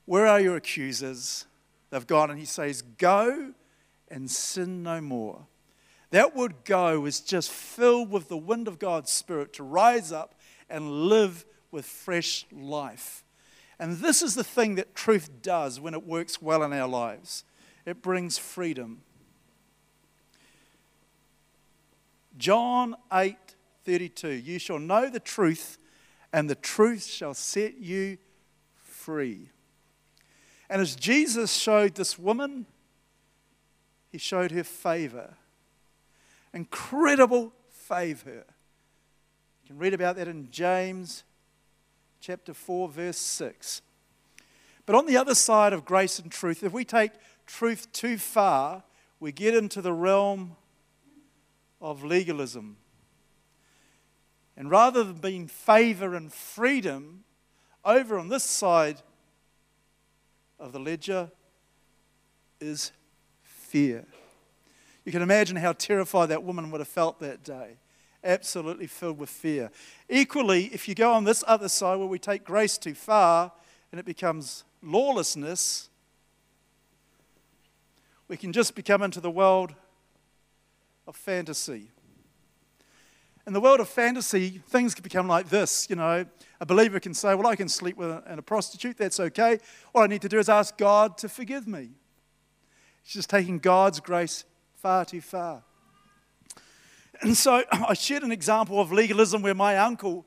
where are your accusers? They've gone, and he says, Go and sin no more. That word go is just filled with the wind of God's Spirit to rise up and live with fresh life. And this is the thing that truth does when it works well in our lives it brings freedom. John 8 32. You shall know the truth, and the truth shall set you free. And as Jesus showed this woman, he showed her favor. Incredible favor. You can read about that in James chapter 4, verse 6. But on the other side of grace and truth, if we take truth too far, we get into the realm of legalism. And rather than being favor and freedom, over on this side of the ledger is fear. You can imagine how terrified that woman would have felt that day. Absolutely filled with fear. Equally, if you go on this other side where we take grace too far and it becomes lawlessness, we can just become into the world of fantasy. In the world of fantasy, things can become like this. You know, a believer can say, Well, I can sleep with a, a prostitute, that's okay. All I need to do is ask God to forgive me. It's just taking God's grace far too far. And so [clears throat] I shared an example of legalism where my uncle,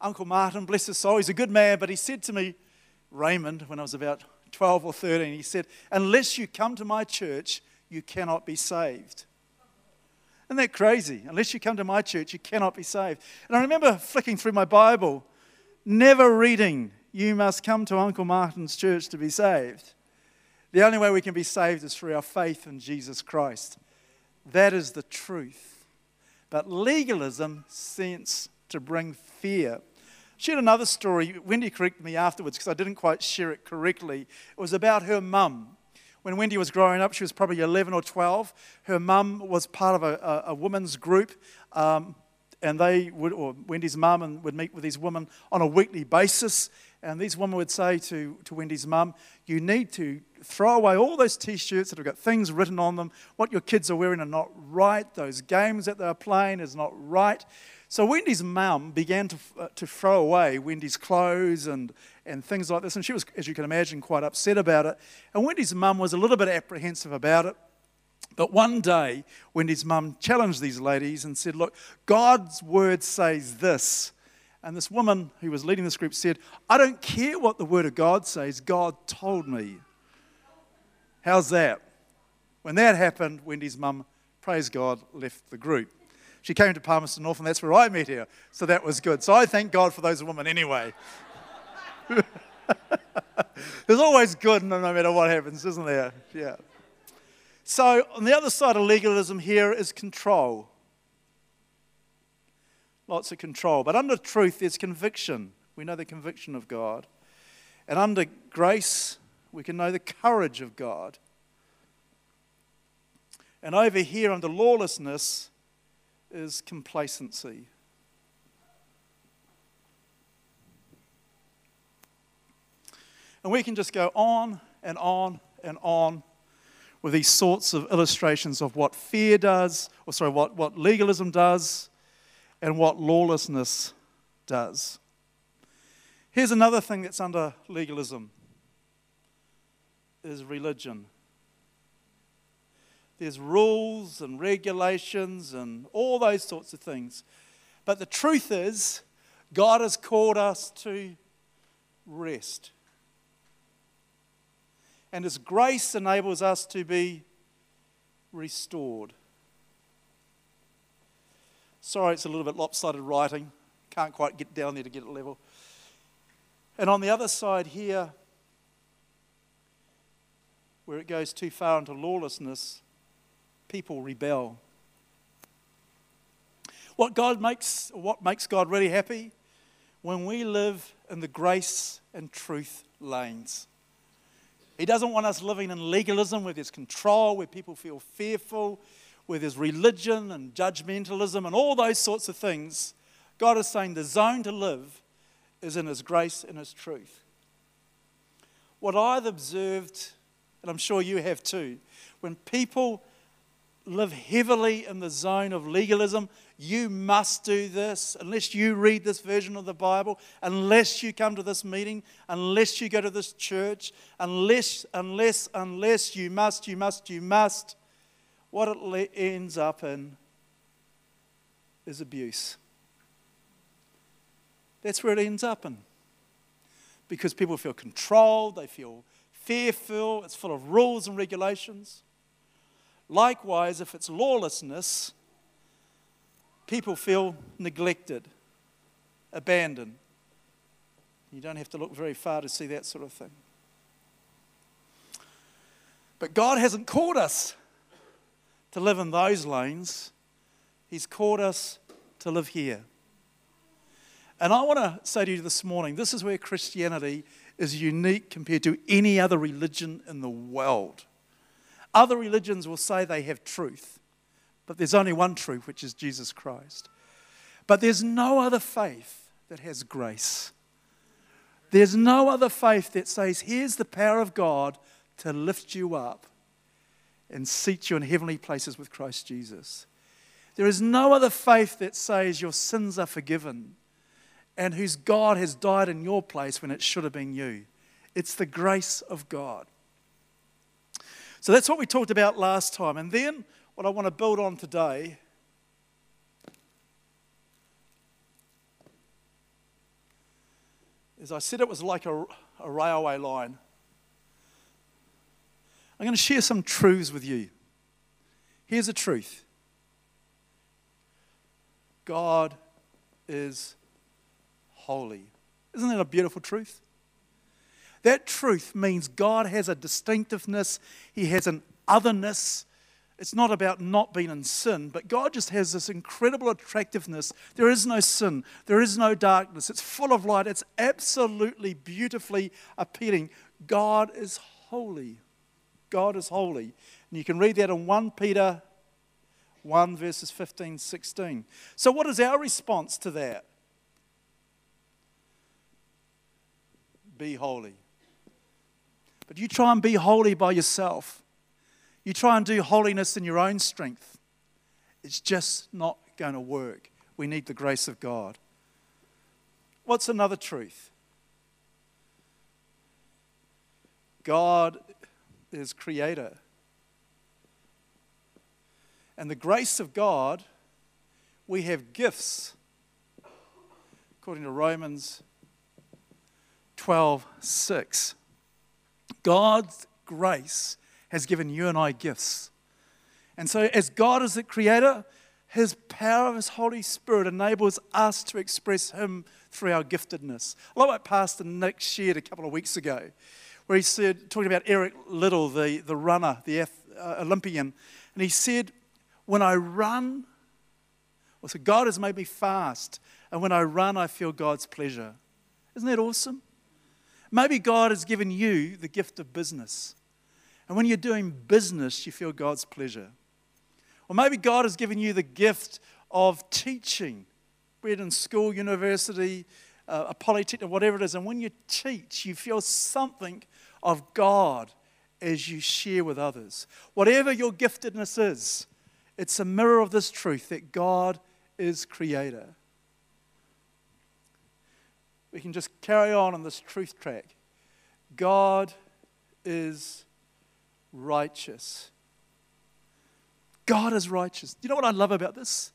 Uncle Martin, bless his soul, he's a good man, but he said to me, Raymond, when I was about 12 or 13, he said, Unless you come to my church, you cannot be saved. Isn't that crazy? Unless you come to my church, you cannot be saved. And I remember flicking through my Bible, never reading, You must come to Uncle Martin's church to be saved. The only way we can be saved is through our faith in Jesus Christ. That is the truth. But legalism seems to bring fear. She had another story. Wendy corrected me afterwards because I didn't quite share it correctly. It was about her mum when Wendy was growing up, she was probably 11 or 12. Her mum was part of a, a, a women's group, um, and they would, or Wendy's mum, would meet with these women on a weekly basis. And these women would say to, to Wendy's mum, You need to throw away all those t shirts that have got things written on them. What your kids are wearing are not right. Those games that they're playing is not right. So Wendy's mum began to, uh, to throw away Wendy's clothes and, and things like this, and she was, as you can imagine, quite upset about it. And Wendy's mum was a little bit apprehensive about it. But one day, Wendy's mum challenged these ladies and said, Look, God's word says this. And this woman who was leading this group said, I don't care what the word of God says, God told me. How's that? When that happened, Wendy's mum, praise God, left the group. She came to Palmerston North, and that's where I met her. So that was good. So I thank God for those women anyway. [laughs] There's always good no matter what happens, isn't there? Yeah. So on the other side of legalism here is control. Lots of control. But under truth, there's conviction. We know the conviction of God. And under grace, we can know the courage of God. And over here, under lawlessness, is complacency. And we can just go on and on and on with these sorts of illustrations of what fear does, or sorry, what, what legalism does, and what lawlessness does. Here's another thing that's under legalism is religion. There's rules and regulations and all those sorts of things. But the truth is, God has called us to rest. And His grace enables us to be restored. Sorry, it's a little bit lopsided writing. Can't quite get down there to get it level. And on the other side here, where it goes too far into lawlessness, people rebel. What God makes what makes God really happy when we live in the grace and truth lanes. He doesn't want us living in legalism where there's control, where people feel fearful, where there's religion and judgmentalism and all those sorts of things. God is saying the zone to live is in His grace and His truth. What I've observed, and I'm sure you have too, when people live heavily in the zone of legalism. You must do this unless you read this version of the Bible, unless you come to this meeting, unless you go to this church, unless, unless, unless you must, you must, you must. What it ends up in is abuse. That's where it ends up in. Because people feel controlled, they feel fearful, it's full of rules and regulations. Likewise, if it's lawlessness, people feel neglected, abandoned. You don't have to look very far to see that sort of thing. But God hasn't called us to live in those lanes, He's called us to live here. And I want to say to you this morning this is where Christianity is unique compared to any other religion in the world. Other religions will say they have truth, but there's only one truth, which is Jesus Christ. But there's no other faith that has grace. There's no other faith that says, here's the power of God to lift you up and seat you in heavenly places with Christ Jesus. There is no other faith that says your sins are forgiven and whose God has died in your place when it should have been you. It's the grace of God. So that's what we talked about last time. And then what I want to build on today is I said it was like a, a railway line. I'm going to share some truths with you. Here's the truth God is holy. Isn't that a beautiful truth? That truth means God has a distinctiveness, He has an otherness. It's not about not being in sin, but God just has this incredible attractiveness. There is no sin, there is no darkness. It's full of light, it's absolutely beautifully appealing. God is holy. God is holy. And you can read that in 1 Peter 1, verses 15, 16. So, what is our response to that? Be holy. But you try and be holy by yourself. You try and do holiness in your own strength. It's just not going to work. we need the grace of God. What's another truth? God is creator. And the grace of God, we have gifts. According to Romans 12 6. God's grace has given you and I gifts. And so, as God is the creator, his power of his Holy Spirit enables us to express him through our giftedness. I like what Pastor Nick shared a couple of weeks ago, where he said, talking about Eric Liddell, the, the runner, the uh, Olympian, and he said, When I run, well, so God has made me fast, and when I run, I feel God's pleasure. Isn't that awesome? Maybe God has given you the gift of business. And when you're doing business, you feel God's pleasure. Or maybe God has given you the gift of teaching, be it in school, university, uh, a polytechnic, whatever it is. And when you teach, you feel something of God as you share with others. Whatever your giftedness is, it's a mirror of this truth that God is creator. We can just carry on on this truth track. God is righteous. God is righteous. Do you know what I love about this?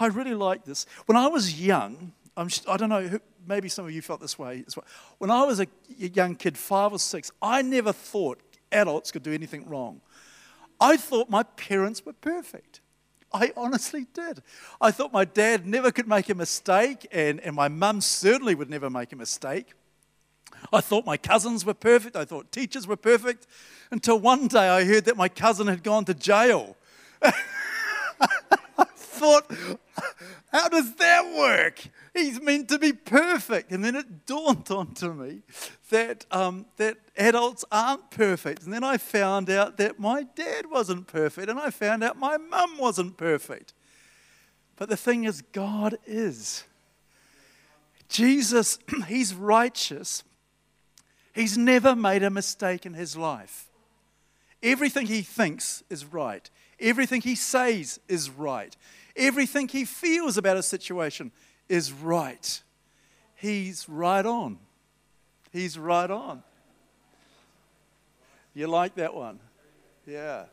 I really like this. When I was young, I'm, I don't know, maybe some of you felt this way as well. When I was a young kid, five or six, I never thought adults could do anything wrong. I thought my parents were perfect. I honestly did. I thought my dad never could make a mistake, and, and my mum certainly would never make a mistake. I thought my cousins were perfect. I thought teachers were perfect. Until one day I heard that my cousin had gone to jail. [laughs] I thought, how does that work? He's meant to be perfect. And then it dawned onto me that, um, that adults aren't perfect. And then I found out that my dad wasn't perfect. And I found out my mum wasn't perfect. But the thing is, God is. Jesus, [clears throat] He's righteous. He's never made a mistake in His life. Everything He thinks is right. Everything he says is right. Everything he feels about a situation is right. He's right on. He's right on. You like that one? Yeah.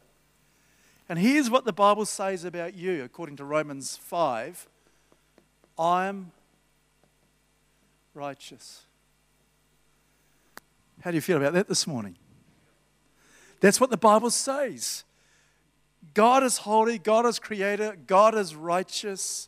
And here's what the Bible says about you, according to Romans 5 I am righteous. How do you feel about that this morning? That's what the Bible says. God is holy, God is creator, God is righteous.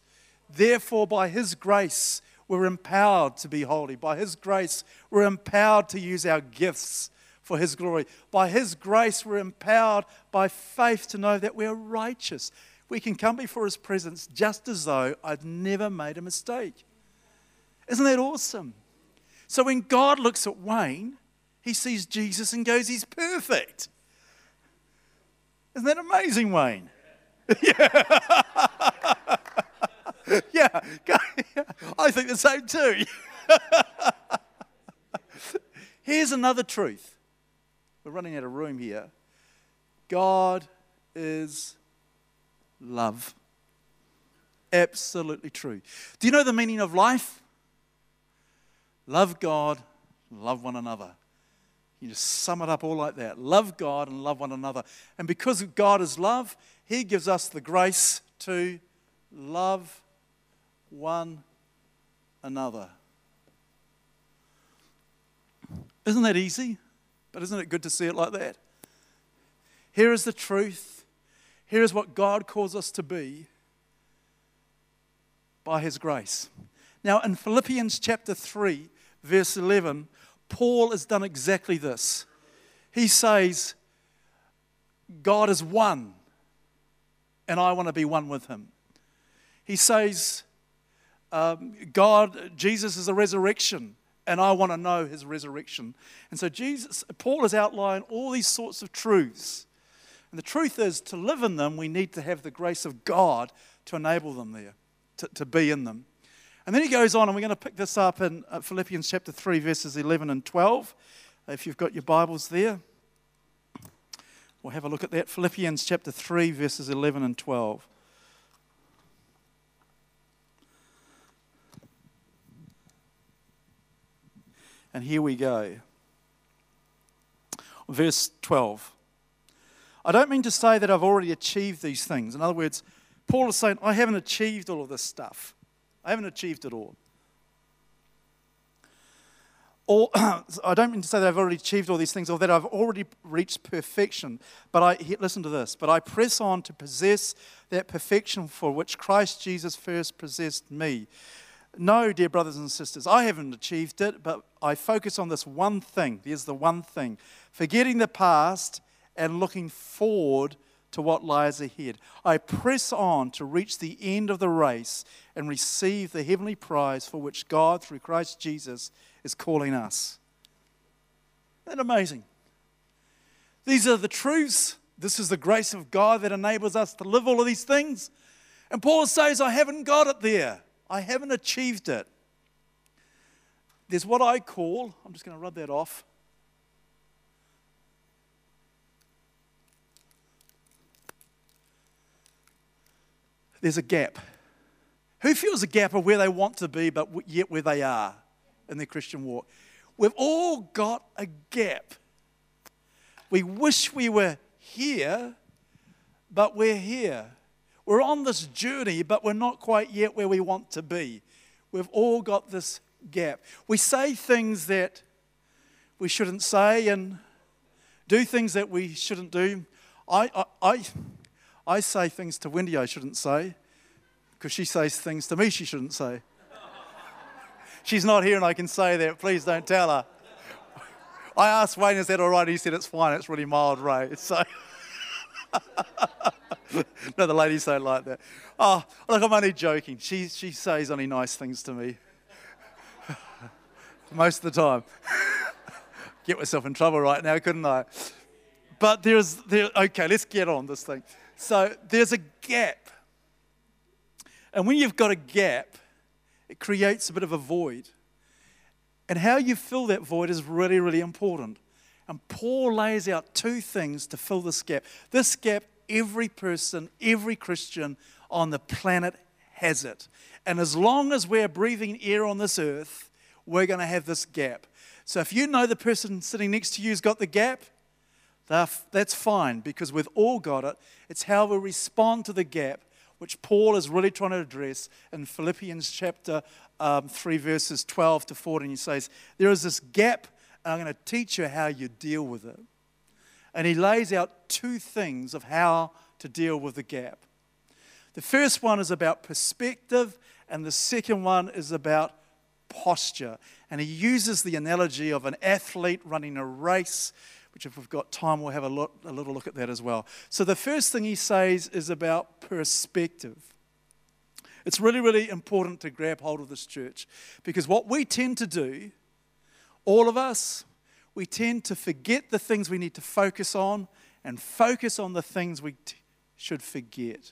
Therefore, by His grace, we're empowered to be holy. By His grace, we're empowered to use our gifts for His glory. By His grace, we're empowered by faith to know that we're righteous. We can come before His presence just as though I'd never made a mistake. Isn't that awesome? So when God looks at Wayne, He sees Jesus and goes, He's perfect. Isn't that amazing, Wayne? [laughs] yeah. [laughs] yeah. [laughs] I think the same too. Here's another truth. We're running out of room here. God is love. Absolutely true. Do you know the meaning of life? Love God, love one another. You just sum it up all like that love God and love one another. And because God is love, He gives us the grace to love one another. Isn't that easy? But isn't it good to see it like that? Here is the truth. Here is what God calls us to be by His grace. Now, in Philippians chapter 3, verse 11, Paul has done exactly this. He says, God is one, and I want to be one with him. He says, um, God, Jesus is a resurrection, and I want to know his resurrection. And so Jesus, Paul has outlined all these sorts of truths. And the truth is, to live in them, we need to have the grace of God to enable them there, to, to be in them. And then he goes on, and we're going to pick this up in uh, Philippians chapter 3, verses 11 and 12, if you've got your Bibles there. We'll have a look at that. Philippians chapter 3, verses 11 and 12. And here we go. Verse 12. I don't mean to say that I've already achieved these things. In other words, Paul is saying, I haven't achieved all of this stuff. I haven't achieved it all. Or, [clears throat] I don't mean to say that I've already achieved all these things or that I've already reached perfection, but I, listen to this, but I press on to possess that perfection for which Christ Jesus first possessed me. No, dear brothers and sisters, I haven't achieved it, but I focus on this one thing. There's the one thing forgetting the past and looking forward to what lies ahead. I press on to reach the end of the race and receive the heavenly prize for which God, through Christ Jesus, is calling us. Isn't that amazing? These are the truths. This is the grace of God that enables us to live all of these things. And Paul says, I haven't got it there. I haven't achieved it. There's what I call, I'm just going to rub that off. There's a gap. Who feels a gap of where they want to be, but yet where they are in their Christian walk? We've all got a gap. We wish we were here, but we're here. We're on this journey, but we're not quite yet where we want to be. We've all got this gap. We say things that we shouldn't say and do things that we shouldn't do. I, I, I, I say things to Wendy I shouldn't say because she says things to me she shouldn't say. She's not here and I can say that. Please don't tell her. I asked Wayne, is that all right? He said, it's fine. It's really mild, Ray. So. [laughs] no, the ladies don't like that. Oh, look, I'm only joking. She, she says only nice things to me. [laughs] Most of the time. [laughs] Get myself in trouble right now, couldn't I? But there's, there, okay, let's get on this thing. So there's a gap. And when you've got a gap, it creates a bit of a void. And how you fill that void is really, really important. And Paul lays out two things to fill this gap. This gap, every person, every Christian on the planet has it. And as long as we're breathing air on this earth, we're going to have this gap. So if you know the person sitting next to you's got the gap, that's fine because we've all got it. It's how we respond to the gap, which Paul is really trying to address in Philippians chapter um, 3, verses 12 to 14. He says, There is this gap, and I'm going to teach you how you deal with it. And he lays out two things of how to deal with the gap. The first one is about perspective, and the second one is about posture. And he uses the analogy of an athlete running a race which, if we've got time, we'll have a, look, a little look at that as well. So, the first thing he says is about perspective. It's really, really important to grab hold of this church because what we tend to do, all of us, we tend to forget the things we need to focus on and focus on the things we t- should forget.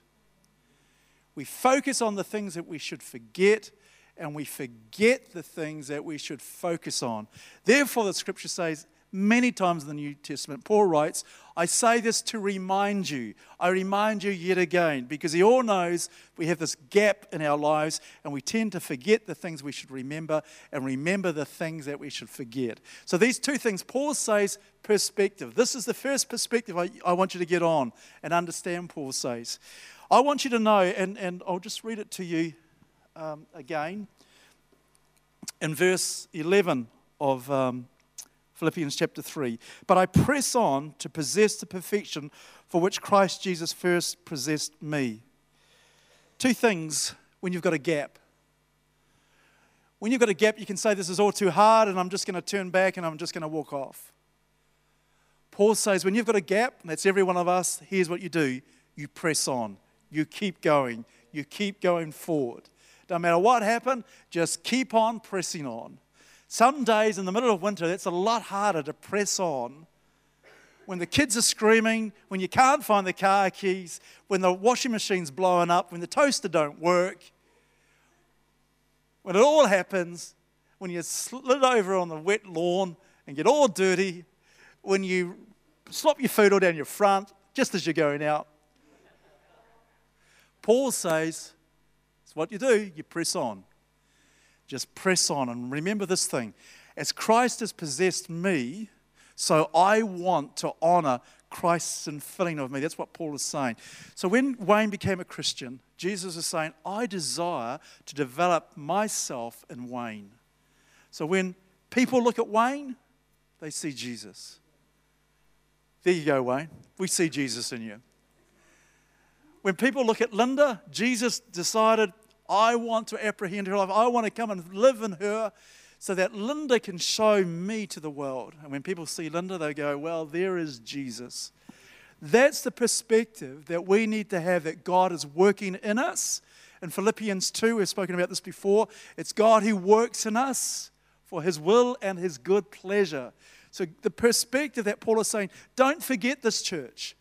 We focus on the things that we should forget and we forget the things that we should focus on. Therefore, the scripture says, many times in the New Testament. Paul writes, I say this to remind you. I remind you yet again, because he all knows we have this gap in our lives and we tend to forget the things we should remember and remember the things that we should forget. So, these two things, Paul says perspective. This is the first perspective I, I want you to get on and understand, Paul says. I want you to know, and, and I'll just read it to you um, again. In verse 11 of um, Philippians chapter 3. But I press on to possess the perfection for which Christ Jesus first possessed me. Two things when you've got a gap. When you've got a gap, you can say, This is all too hard, and I'm just going to turn back and I'm just going to walk off. Paul says, When you've got a gap, and that's every one of us, here's what you do you press on, you keep going, you keep going forward. No matter what happened, just keep on pressing on. Some days in the middle of winter, it's a lot harder to press on. When the kids are screaming, when you can't find the car keys, when the washing machine's blowing up, when the toaster don't work, when it all happens, when you slid over on the wet lawn and get all dirty, when you slop your food all down your front just as you're going out. Paul says, it's what you do, you press on. Just press on and remember this thing. As Christ has possessed me, so I want to honor Christ's infilling of me. That's what Paul is saying. So when Wayne became a Christian, Jesus is saying, I desire to develop myself in Wayne. So when people look at Wayne, they see Jesus. There you go, Wayne. We see Jesus in you. When people look at Linda, Jesus decided, I want to apprehend her life. I want to come and live in her so that Linda can show me to the world. And when people see Linda, they go, Well, there is Jesus. That's the perspective that we need to have that God is working in us. In Philippians 2, we've spoken about this before. It's God who works in us for his will and his good pleasure. So, the perspective that Paul is saying, don't forget this church.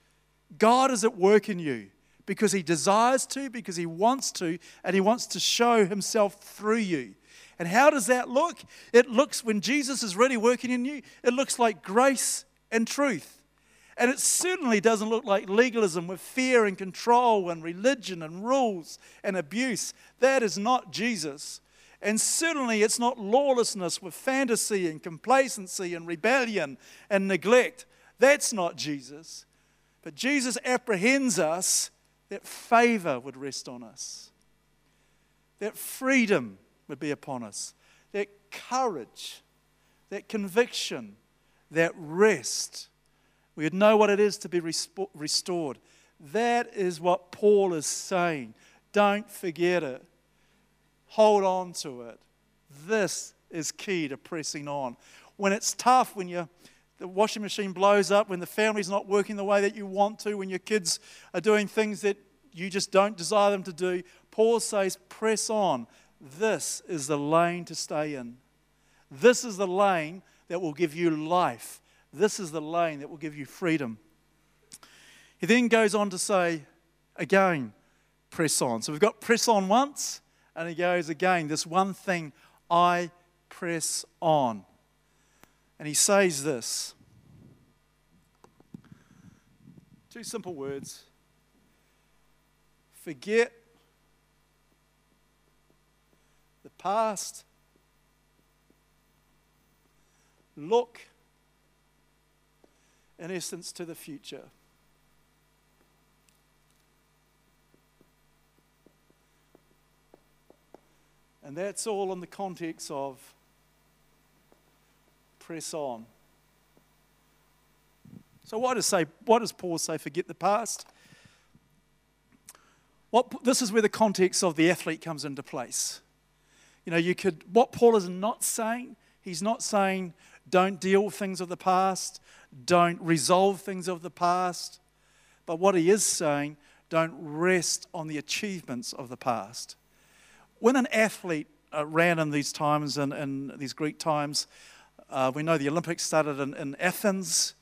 God is at work in you because he desires to, because he wants to, and he wants to show himself through you. And how does that look? It looks, when Jesus is really working in you, it looks like grace and truth. And it certainly doesn't look like legalism with fear and control and religion and rules and abuse. That is not Jesus. And certainly it's not lawlessness with fantasy and complacency and rebellion and neglect. That's not Jesus. But Jesus apprehends us that favor would rest on us, that freedom would be upon us, that courage, that conviction, that rest. We would know what it is to be restored. That is what Paul is saying. Don't forget it. Hold on to it. This is key to pressing on. When it's tough, when you the washing machine blows up, when the family's not working the way that you want to, when your kids are doing things that you just don't desire them to do, Paul says, press on. This is the lane to stay in. This is the lane that will give you life. This is the lane that will give you freedom. He then goes on to say, again, press on. So we've got press on once, and he goes again, this one thing, I press on. And he says this. Two simple words. Forget the past, look, in essence, to the future. And that's all in the context of press on. So, why does, say, why does Paul say forget the past? What, this is where the context of the athlete comes into place. You know, you could, what Paul is not saying, he's not saying don't deal with things of the past, don't resolve things of the past, but what he is saying, don't rest on the achievements of the past. When an athlete uh, ran in these times, in, in these Greek times, uh, we know the Olympics started in, in Athens.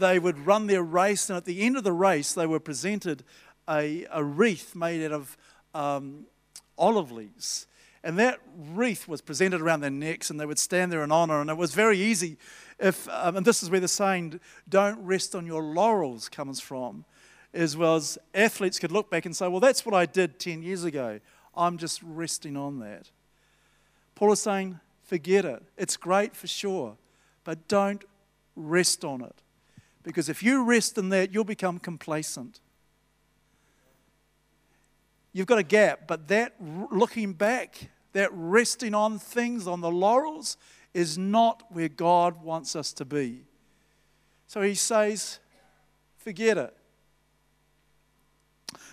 They would run their race, and at the end of the race, they were presented a, a wreath made out of um, olive leaves. And that wreath was presented around their necks, and they would stand there in honor. And it was very easy. If, um, and this is where the saying, don't rest on your laurels, comes from, as well as athletes could look back and say, well, that's what I did 10 years ago. I'm just resting on that. Paul is saying, forget it. It's great for sure, but don't rest on it. Because if you rest in that, you'll become complacent. You've got a gap, but that looking back, that resting on things, on the laurels, is not where God wants us to be. So he says, forget it.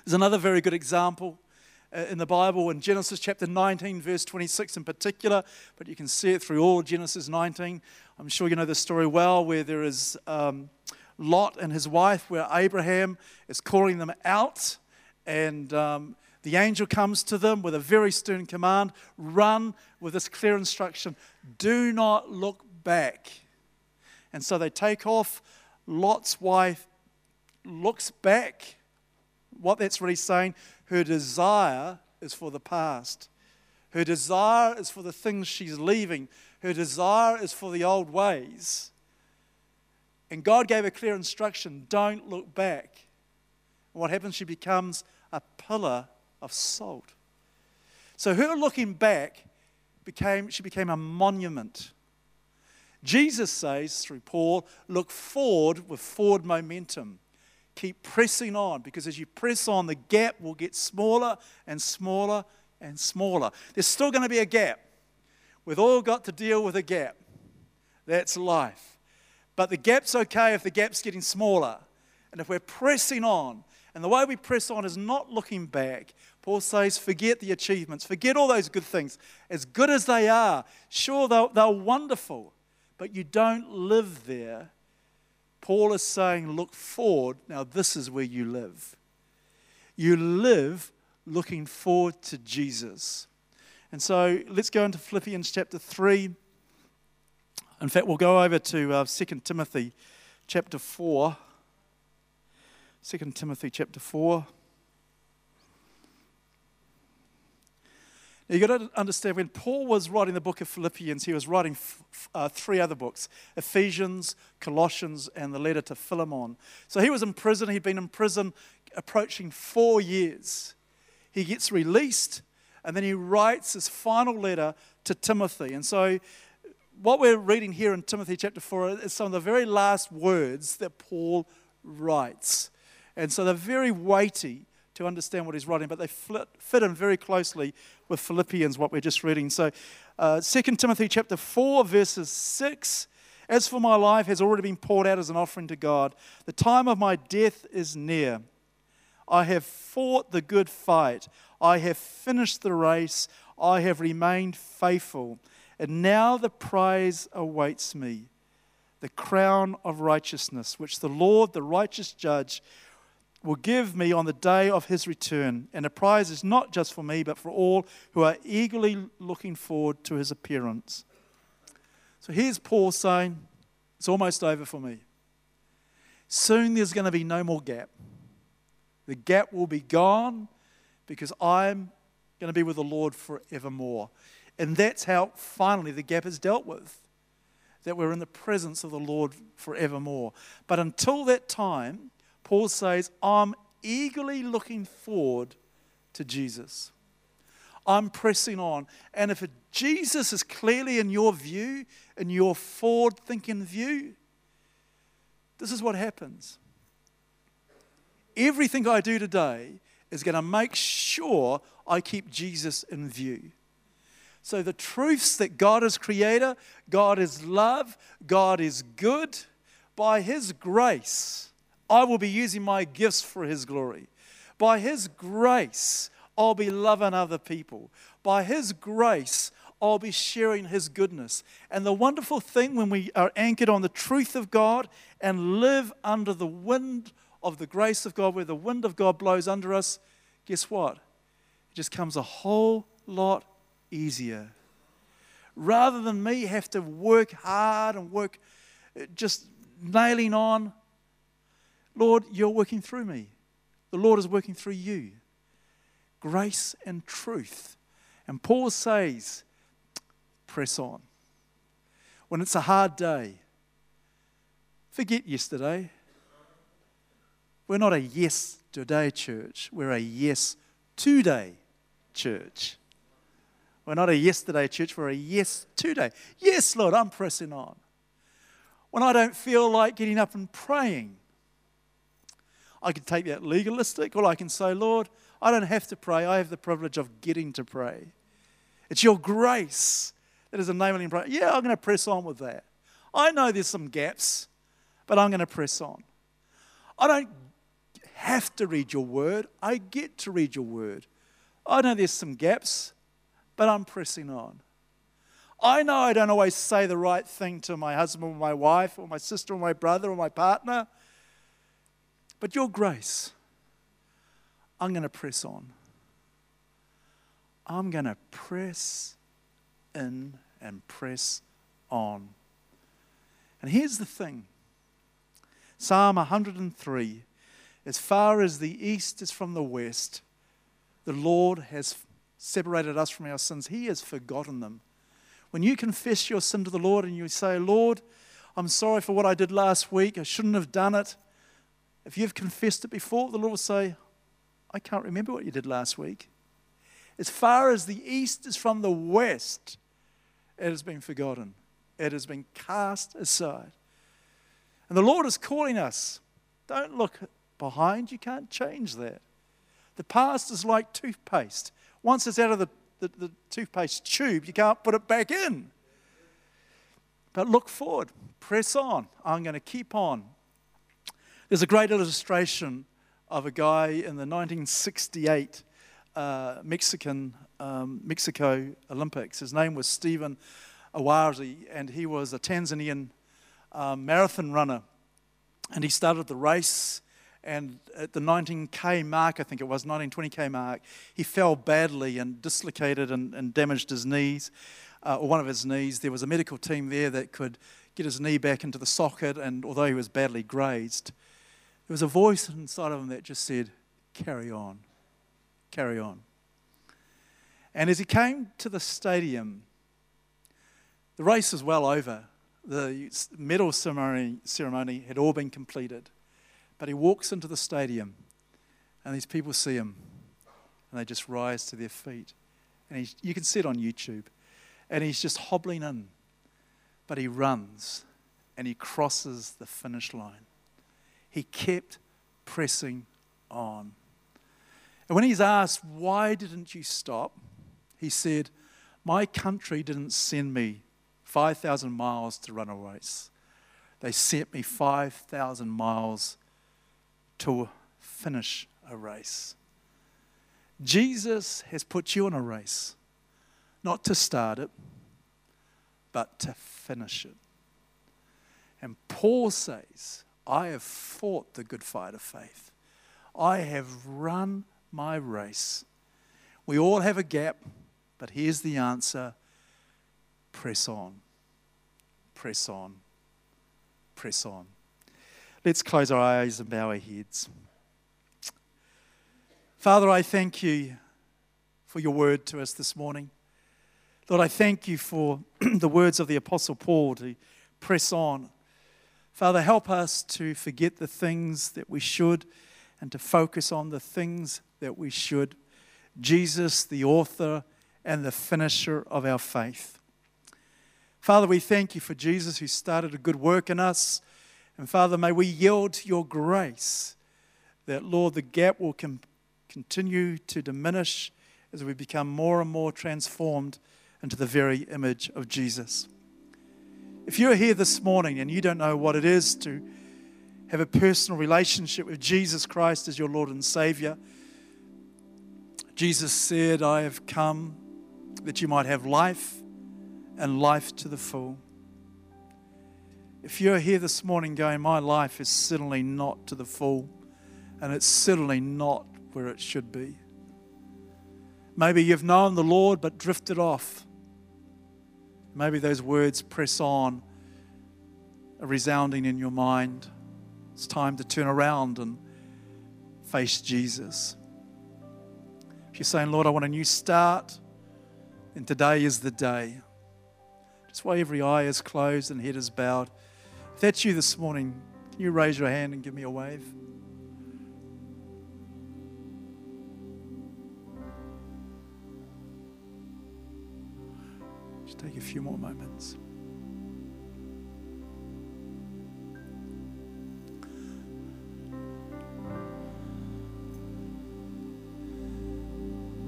There's another very good example in the Bible in Genesis chapter 19, verse 26 in particular, but you can see it through all Genesis 19. I'm sure you know the story well, where there is um, Lot and his wife, where Abraham is calling them out, and um, the angel comes to them with a very stern command run with this clear instruction do not look back. And so they take off. Lot's wife looks back. What that's really saying, her desire is for the past. Her desire is for the things she's leaving. Her desire is for the old ways. And God gave a clear instruction don't look back. And what happens? She becomes a pillar of salt. So her looking back became, she became a monument. Jesus says through Paul, look forward with forward momentum. Keep pressing on because as you press on, the gap will get smaller and smaller and smaller. There's still going to be a gap. We've all got to deal with a gap. That's life. But the gap's okay if the gap's getting smaller. And if we're pressing on, and the way we press on is not looking back. Paul says, forget the achievements, forget all those good things. As good as they are, sure, they're, they're wonderful, but you don't live there. Paul is saying, look forward. Now, this is where you live. You live looking forward to Jesus. And so let's go into Philippians chapter 3. In fact, we'll go over to uh, 2 Timothy chapter 4. 2 Timothy chapter 4. Now, you've got to understand when Paul was writing the book of Philippians, he was writing f- uh, three other books Ephesians, Colossians, and the letter to Philemon. So he was in prison. He'd been in prison approaching four years. He gets released, and then he writes his final letter to Timothy. And so, what we're reading here in Timothy chapter 4 is some of the very last words that Paul writes. And so, they're very weighty to understand what he's writing, but they fit, fit in very closely with Philippians, what we're just reading. So, uh, 2 Timothy chapter 4, verses 6. As for my life has already been poured out as an offering to God. The time of my death is near. I have fought the good fight. I have finished the race. I have remained faithful. And now the prize awaits me the crown of righteousness, which the Lord, the righteous judge, will give me on the day of his return. And the prize is not just for me, but for all who are eagerly looking forward to his appearance. So here's Paul saying, It's almost over for me. Soon there's going to be no more gap. The gap will be gone because I'm going to be with the Lord forevermore. And that's how finally the gap is dealt with. That we're in the presence of the Lord forevermore. But until that time, Paul says, I'm eagerly looking forward to Jesus. I'm pressing on. And if Jesus is clearly in your view, in your forward thinking view, this is what happens. Everything I do today is going to make sure I keep Jesus in view. So, the truths that God is creator, God is love, God is good, by His grace, I will be using my gifts for His glory. By His grace, I'll be loving other people. By His grace, I'll be sharing His goodness. And the wonderful thing when we are anchored on the truth of God and live under the wind of the grace of God, where the wind of God blows under us, guess what? It just comes a whole lot easier. Rather than me have to work hard and work uh, just nailing on, Lord, you're working through me. The Lord is working through you. Grace and truth. And Paul says, press on. When it's a hard day, forget yesterday. We're not a yes today church, we're a yes today church. We're not a yesterday church, we're a yes today. Yes, Lord, I'm pressing on. When I don't feel like getting up and praying, I can take that legalistic, or I can say, Lord, I don't have to pray. I have the privilege of getting to pray. It's your grace that is enabling prayer. Yeah, I'm going to press on with that. I know there's some gaps, but I'm going to press on. I don't have to read your word, I get to read your word. I know there's some gaps, but I'm pressing on. I know I don't always say the right thing to my husband or my wife or my sister or my brother or my partner, but your grace, I'm going to press on. I'm going to press in and press on. And here's the thing Psalm 103 as far as the east is from the west, the Lord has separated us from our sins. He has forgotten them. When you confess your sin to the Lord and you say, Lord, I'm sorry for what I did last week, I shouldn't have done it. If you've confessed it before, the Lord will say, I can't remember what you did last week. As far as the east is from the west, it has been forgotten. It has been cast aside. And the Lord is calling us. Don't look behind, you can't change that. The past is like toothpaste. Once it's out of the, the, the toothpaste tube, you can't put it back in. But look forward, press on. I'm going to keep on. There's a great illustration of a guy in the 1968 uh, Mexican um, Mexico Olympics. His name was Stephen Akhwari, and he was a Tanzanian um, marathon runner. And he started the race, and at the 19k mark, I think it was 1920k mark, he fell badly and dislocated and, and damaged his knees, uh, or one of his knees. There was a medical team there that could get his knee back into the socket, and although he was badly grazed, there was a voice inside of him that just said, Carry on, carry on. And as he came to the stadium, the race was well over. The medal ceremony, ceremony had all been completed. But he walks into the stadium, and these people see him, and they just rise to their feet. And he's, you can see it on YouTube. And he's just hobbling in, but he runs and he crosses the finish line. He kept pressing on. And when he's asked, Why didn't you stop? he said, My country didn't send me 5,000 miles to run a race. They sent me 5,000 miles to finish a race. Jesus has put you in a race, not to start it, but to finish it. And Paul says, I have fought the good fight of faith. I have run my race. We all have a gap, but here's the answer press on, press on, press on. Let's close our eyes and bow our heads. Father, I thank you for your word to us this morning. Lord, I thank you for [clears throat] the words of the Apostle Paul to press on. Father, help us to forget the things that we should and to focus on the things that we should. Jesus, the author and the finisher of our faith. Father, we thank you for Jesus who started a good work in us. And Father, may we yield to your grace that, Lord, the gap will com- continue to diminish as we become more and more transformed into the very image of Jesus. If you're here this morning and you don't know what it is to have a personal relationship with Jesus Christ as your Lord and Savior, Jesus said, I have come that you might have life and life to the full. If you're here this morning going, My life is certainly not to the full, and it's certainly not where it should be. Maybe you've known the Lord but drifted off. Maybe those words press on, are resounding in your mind. It's time to turn around and face Jesus. If you're saying, Lord, I want a new start, and today is the day. Just while every eye is closed and head is bowed, if that's you this morning, can you raise your hand and give me a wave? Take a few more moments.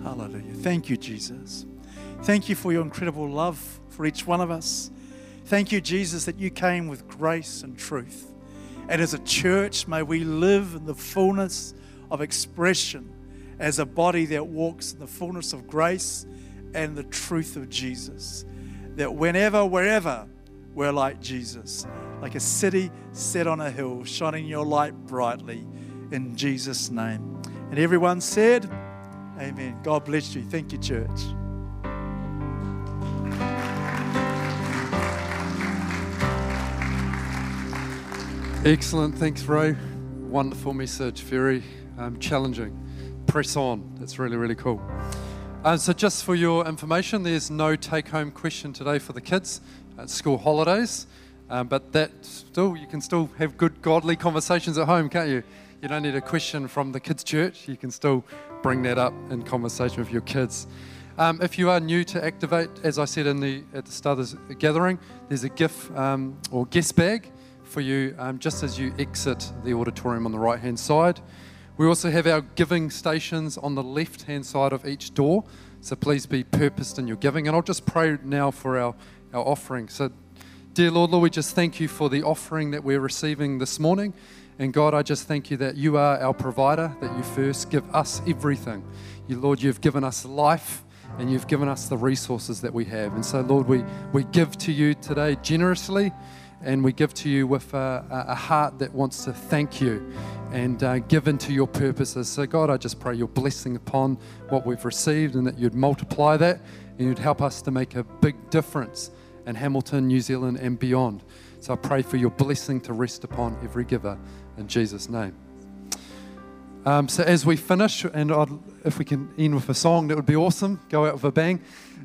Hallelujah. Thank you, Jesus. Thank you for your incredible love for each one of us. Thank you, Jesus, that you came with grace and truth. And as a church, may we live in the fullness of expression as a body that walks in the fullness of grace and the truth of Jesus. That whenever, wherever, we're like Jesus, like a city set on a hill, shining your light brightly in Jesus' name. And everyone said, Amen. God bless you. Thank you, church. Excellent. Thanks, Ray. Wonderful message. Very um, challenging. Press on. That's really, really cool. Uh, so, just for your information, there's no take home question today for the kids. at school holidays. Um, but that still, you can still have good, godly conversations at home, can't you? You don't need a question from the kids' church. You can still bring that up in conversation with your kids. Um, if you are new to Activate, as I said in the at the start of the gathering, there's a gift um, or guest bag for you um, just as you exit the auditorium on the right hand side. We also have our giving stations on the left hand side of each door. So please be purposed in your giving. And I'll just pray now for our, our offering. So, dear Lord, Lord, we just thank you for the offering that we're receiving this morning. And God, I just thank you that you are our provider, that you first give us everything. You, Lord, you've given us life and you've given us the resources that we have. And so, Lord, we, we give to you today generously and we give to you with a, a heart that wants to thank you and uh, give into your purposes. So, God, I just pray your blessing upon what we've received and that you'd multiply that and you'd help us to make a big difference in Hamilton, New Zealand, and beyond. So, I pray for your blessing to rest upon every giver in Jesus' name. Um, so, as we finish, and I'd, if we can end with a song, that would be awesome. Go out with a bang.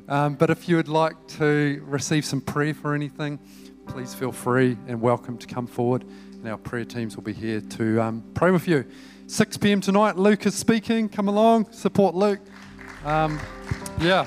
Um, but if you would like to receive some prayer for anything, please feel free and welcome to come forward. And our prayer teams will be here to um, pray with you. 6 p.m. tonight, Luke is speaking. Come along, support Luke. Um, yeah.